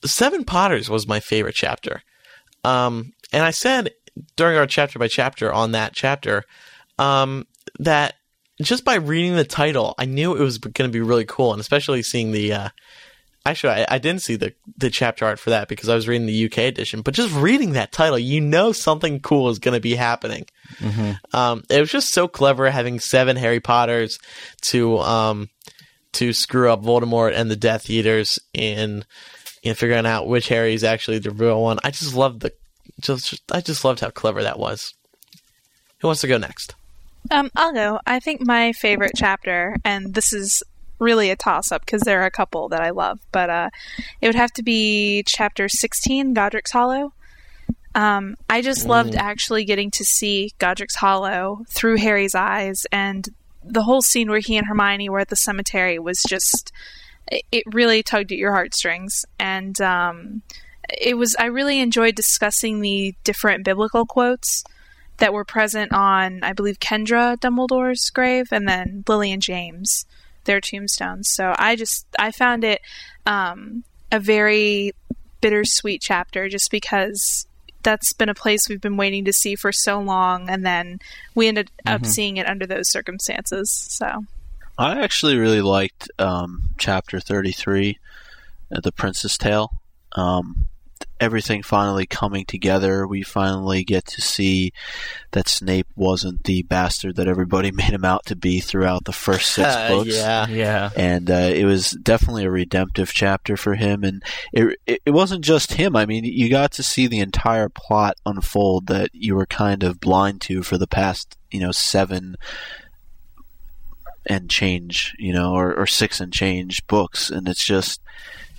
Seven Potters was my favorite chapter. Um, and I said during our chapter by chapter on that chapter um, that just by reading the title, I knew it was going to be really cool, and especially seeing the. Uh, actually, I, I didn't see the the chapter art for that because I was reading the UK edition. But just reading that title, you know something cool is going to be happening. Um, it was just so clever having seven Harry Potters to um, to screw up Voldemort and the Death Eaters in in figuring out which Harry is actually the real one. I just loved the just I just loved how clever that was. Who wants to go next? Um, I'll go. I think my favorite chapter, and this is really a toss up because there are a couple that I love, but uh, it would have to be chapter 16, Godric's Hollow. Um, I just loved actually getting to see Godric's Hollow through Harry's eyes, and the whole scene where he and Hermione were at the cemetery was just. it- It really tugged at your heartstrings, and um, it was. I really enjoyed discussing the different biblical quotes that were present on, I believe, Kendra Dumbledore's grave, and then Lily and James, their tombstones. So I just I found it um, a very bittersweet chapter, just because that's been a place we've been waiting to see for so long, and then we ended up seeing it under those circumstances. So I actually really liked um, chapter 33, uh, The Prince's Tale. Um, everything finally coming together. We finally get to see that Snape wasn't the bastard that everybody made him out to be throughout the first six Uh, books yeah. yeah. and uh, it was definitely a redemptive chapter for him. And it, it it wasn't just him. I mean, you got to see the entire plot unfold that you were kind of blind to for the past, you know, seven and change, you know, or, or six and change books, and it's just.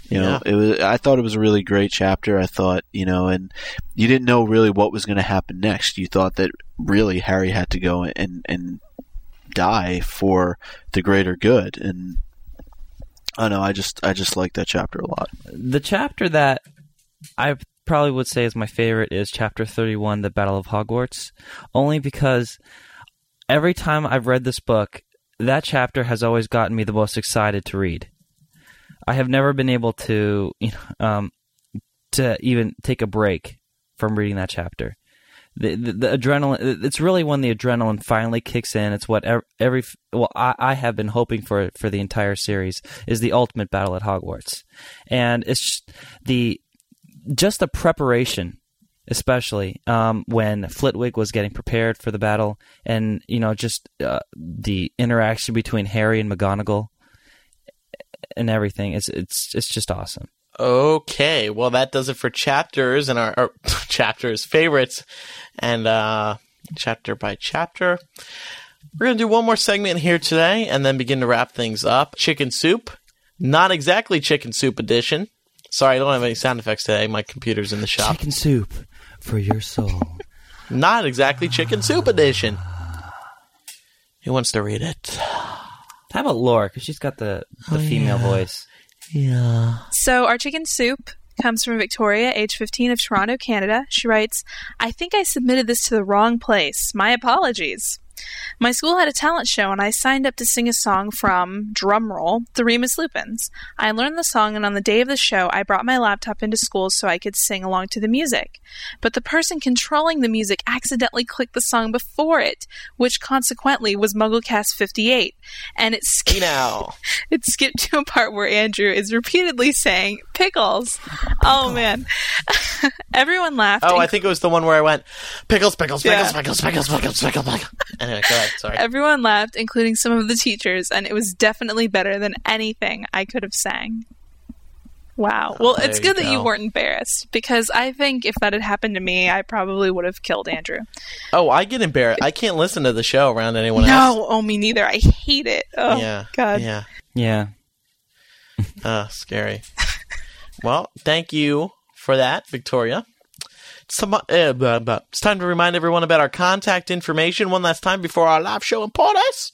You know, it was. I thought it was a really great chapter. I thought, you know, and you didn't know really what was going to happen next. You thought that really Harry had to go and and die for the greater good, and I know. I just I just like that chapter a lot. The chapter that I probably would say is my favorite is chapter 31, The Battle of Hogwarts, only because every time I've read this book, that chapter has always gotten me the most excited to read. I have never been able to, you know, um, to even take a break from reading that chapter. The, the, the adrenaline, it's really when the adrenaline finally kicks in. It's what every, well, I, I have been hoping for for the entire series is the ultimate battle at Hogwarts, and it's just the just the preparation, especially um, when Flitwick was getting prepared for the battle, and you know just uh, the interaction between Harry and McGonagall and everything. It's it's it's just awesome. Okay, well that does it for chapters and our or, chapters favorites and uh chapter by chapter. We're gonna do one more segment here today and then begin to wrap things up. Chicken soup, not exactly chicken soup edition. Sorry, I don't have any sound effects today. My computer's in the shop. Chicken soup for your soul. Not exactly chicken soup edition. Who wants to read it? How about Laura? Because she's got the, the oh, female voice. Yeah. So our chicken soup comes from Victoria, age 15 of Toronto, Canada. She writes, I think I submitted this to the wrong place. My apologies. My school had a talent show and I signed up to sing a song from, drumroll, the Remus Lupins. I learned the song and on the day of the show I brought my laptop into school so I could sing along to the music. But the person controlling the music accidentally clicked the song before it, which consequently was MuggleCast 58. And it skipped, Now. it skipped to a part where Andrew is repeatedly saying, pickles. Oh man. Everyone laughed. Oh, I think it was the one where I went pickles, pickles, pickles, pickles, pickles, pickles, pickles, pickles. Anyway, go ahead. Sorry. Everyone laughed, including some of the teachers, and it was definitely better than anything I could have sang. Wow. Well, there it's you good that go. you weren't embarrassed because I think if that had happened to me, I probably would have killed Andrew. Oh, I get embarrassed. I can't listen to the show around anyone else. No, oh me neither. I hate it. Oh Yeah. God. Yeah. Yeah. Uh, scary. well, thank you for that, Victoria. Some, uh, blah, blah. It's time to remind everyone about our contact information one last time before our live show in Portus.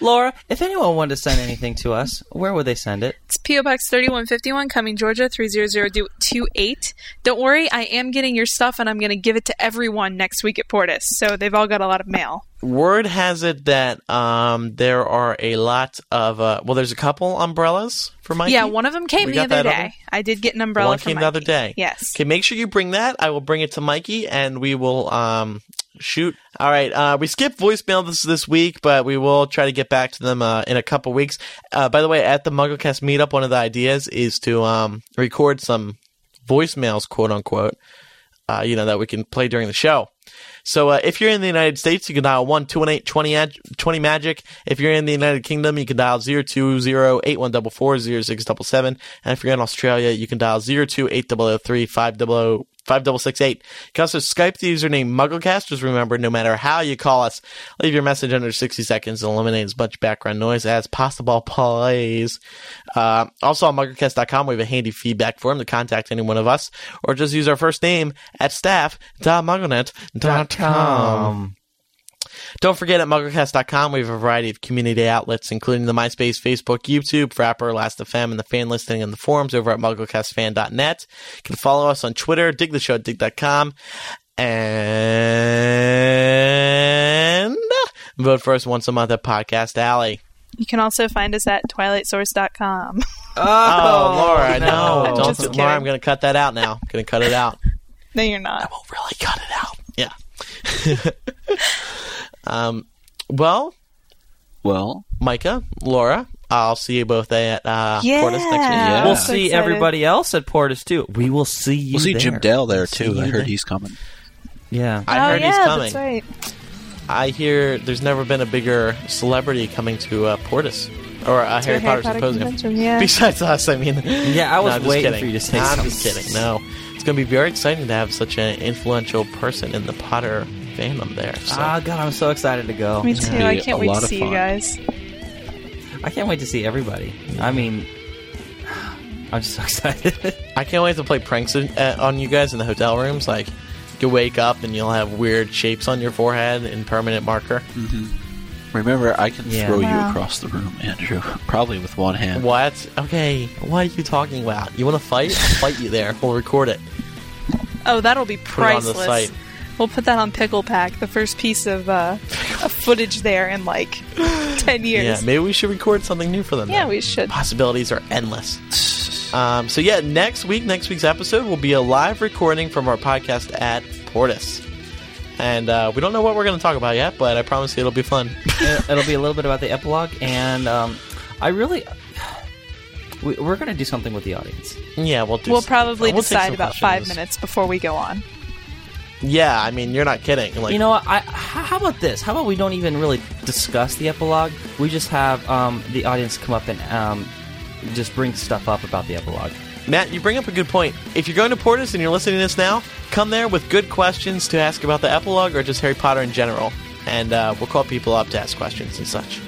Laura, if anyone wanted to send anything to us, where would they send it? It's PO Box 3151, Cumming, Georgia 30028. Don't worry, I am getting your stuff and I'm going to give it to everyone next week at Portus. So they've all got a lot of mail. Word has it that um, there are a lot of uh, well, there's a couple umbrellas for Mikey. Yeah, one of them came We the other day. other- I did get an umbrella One for came the other day. Yes. Okay, make sure you bring that. I will bring it to Mikey, and we will um, shoot. All right. Uh, we skipped voicemail this this week, but we will try to get back to them uh, in a couple weeks. Uh, by the way, at the MuggleCast meetup, one of the ideas is to um, record some voicemails, quote unquote. Uh, you know that we can play during the show. So uh, if you're in the United States, you can dial 1 218 20 20 magic. If you're in the United Kingdom, you can dial 020 8144 0677. And if you're in Australia, you can dial 02 8003 5668. You can also Skype the username MuggleCast. Just remember, no matter how you call us, leave your message under 60 seconds and eliminate as much background noise as possible, please. Uh, also on MuggleCast.com, we have a handy feedback form to contact any one of us, or just use our first name at staff.mugglenet.com. Don't forget at MuggleCast.com, we have a variety of community outlets, including the MySpace, Facebook, YouTube, Frappr, Last.fm, and the fan listing and the forums over at MuggleCastFan.net. You can follow us on Twitter, dig the show at digg.com, and vote for us once a month at Podcast Alley. You can also find us at twilightsource.com. Oh, oh Laura, no. no. I'm Don't, just Laura. I'm going to cut that out now. I'm going to cut it out. no, you're not. I won't really cut it out. Yeah. um, well, Well, Micah, Laura, I'll see you both at uh, Yeah. Portus next week. Yeah. We'll so see excited. everybody else at Portus too. We will see you. we'll see there. Jim Dale there See too. I heard there. he's coming. Yeah. I oh, heard yeah, he's coming. that's right. I hear there's never been a bigger celebrity coming to uh, Portus or uh, To Harry, a Potter, Potter Symposium. yeah. Besides us, I mean. Yeah, I was No, waiting kidding. for you to say I'm something. just kidding. No, it's going to be very exciting to have such an influential person in the Potter fandom there. So. Ah, God, I'm so excited to go. Me too. be I a can't wait to see fun. you guys. I can't wait to see everybody. I mean, I'm just so excited. I can't wait to play pranks in, uh, on you guys in the hotel rooms. Like, you wake up and you'll have weird shapes on your forehead in permanent marker. Remember, I can Yeah. throw Wow. you across the room, Andrew. Probably with one hand. What? Okay, what are you talking about? You want to fight? I'll fight you there. We'll record it. Oh, that'll be Put it on the priceless. site. We'll put that on Pickle Pack, the first piece of uh, footage there in like ten years. Yeah, maybe we should record something new for them. Yeah, then. we should. Possibilities are endless. Um, so yeah, next week, next week's episode will be a live recording from our podcast at Portus, and uh, we don't know what we're going to talk about yet, but I promise you it'll be fun. It'll it'll be a little bit about the epilogue, and um, I really. We, we're going to do something with the audience. yeah, we'll do. We'll some- probably we'll decide some about five minutes before we go on. Yeah, I mean, you're not kidding. Like, You know what? I, h- how about this? How about we don't even really discuss the epilogue? We just have um, the audience come up and um, just bring stuff up about the epilogue. Matt, you bring up a good point. If you're going to Portus and you're listening to this now, come there with good questions to ask about the epilogue or just Harry Potter in general, and uh, we'll call people up to ask questions and such.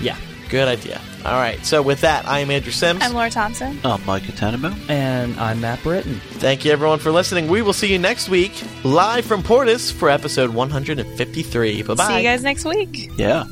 Yeah. Good idea. All right. So with that, I am Andrew Sims. I'm Laura Thompson. I'm Micah Tannenbaum. And I'm Matt Britton. Thank you everyone for listening. We will see you next week live from Portus for episode 153. Bye bye. See you guys next week. Yeah.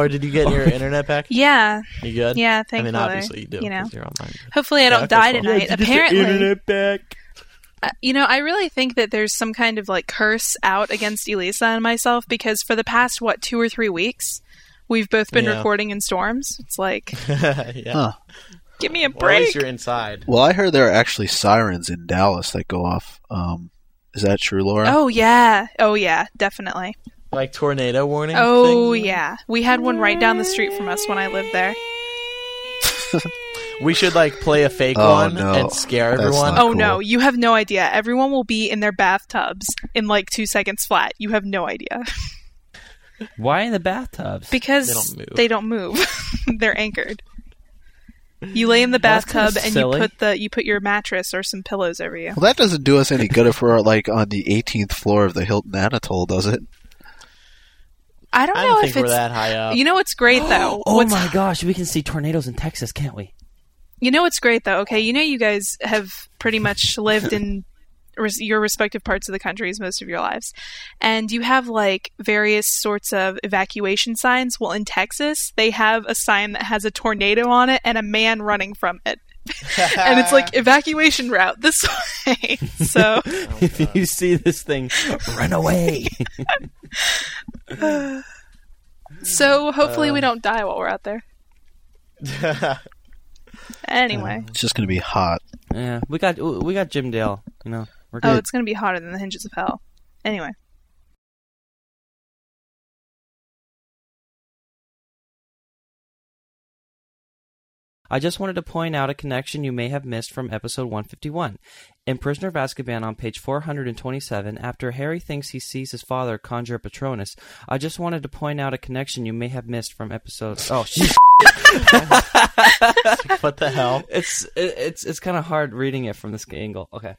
Laura, did you get your internet back? Yeah. You good? Yeah, thank I mean, obviously you do. you know. 'cause you're online. Hopefully, I don't Yeah, die okay, cool. tonight. Apparently, back. Uh, you know, I really think that there's some kind of like curse out against Elisa and myself because for the past what two or three weeks, we've both been Yeah. recording in storms. It's like, yeah. Huh. give me a Well, at break. least you're inside. Well, I heard there are actually sirens in Dallas that go off. Um, is that true, Laura? oh yeah, oh yeah, definitely. Like tornado warning. Oh things? yeah, we had one right down the street from us when I lived there. We should like play a fake Oh, one no. and scare That's everyone. Oh cool. no, you have no idea. Everyone will be in their bathtubs in like two seconds flat. You have no idea Why in the bathtubs? because They don't move. they don't move. They're anchored. You lay in the Well, that's kinda bathtub and silly. you put the you put your mattress or some pillows over you. Well, that doesn't do us any good if we're like on the 18th floor of the Hilton Anatole, does it? I don't I know don't if think we're it's. that high up. You know what's great though? oh what's, my gosh, we can see tornadoes in Texas, can't we? You know what's great though? Okay, you know you guys have pretty much lived in res- your respective parts of the countries most of your lives, and you have like various sorts of evacuation signs. Well, in Texas, they have a sign that has a tornado on it and a man running from it. and it's like evacuation route this way. so if you see this thing, run away. so hopefully Uh. we don't die while we're out there. Anyway, It's just going to be hot. yeah, we got we got Jim Dale. You know, we're oh, it's gonna be hotter than the hinges of hell. Anyway. I just wanted to point out a connection you may have missed from episode 151. In Prisoner of Azkaban on page 427, after Harry thinks he sees his father conjure a Patronus, I just wanted to point out a connection you may have missed from episode. Oh, shit. what the hell? it's it, it's it's kind of hard reading it from this angle. Okay.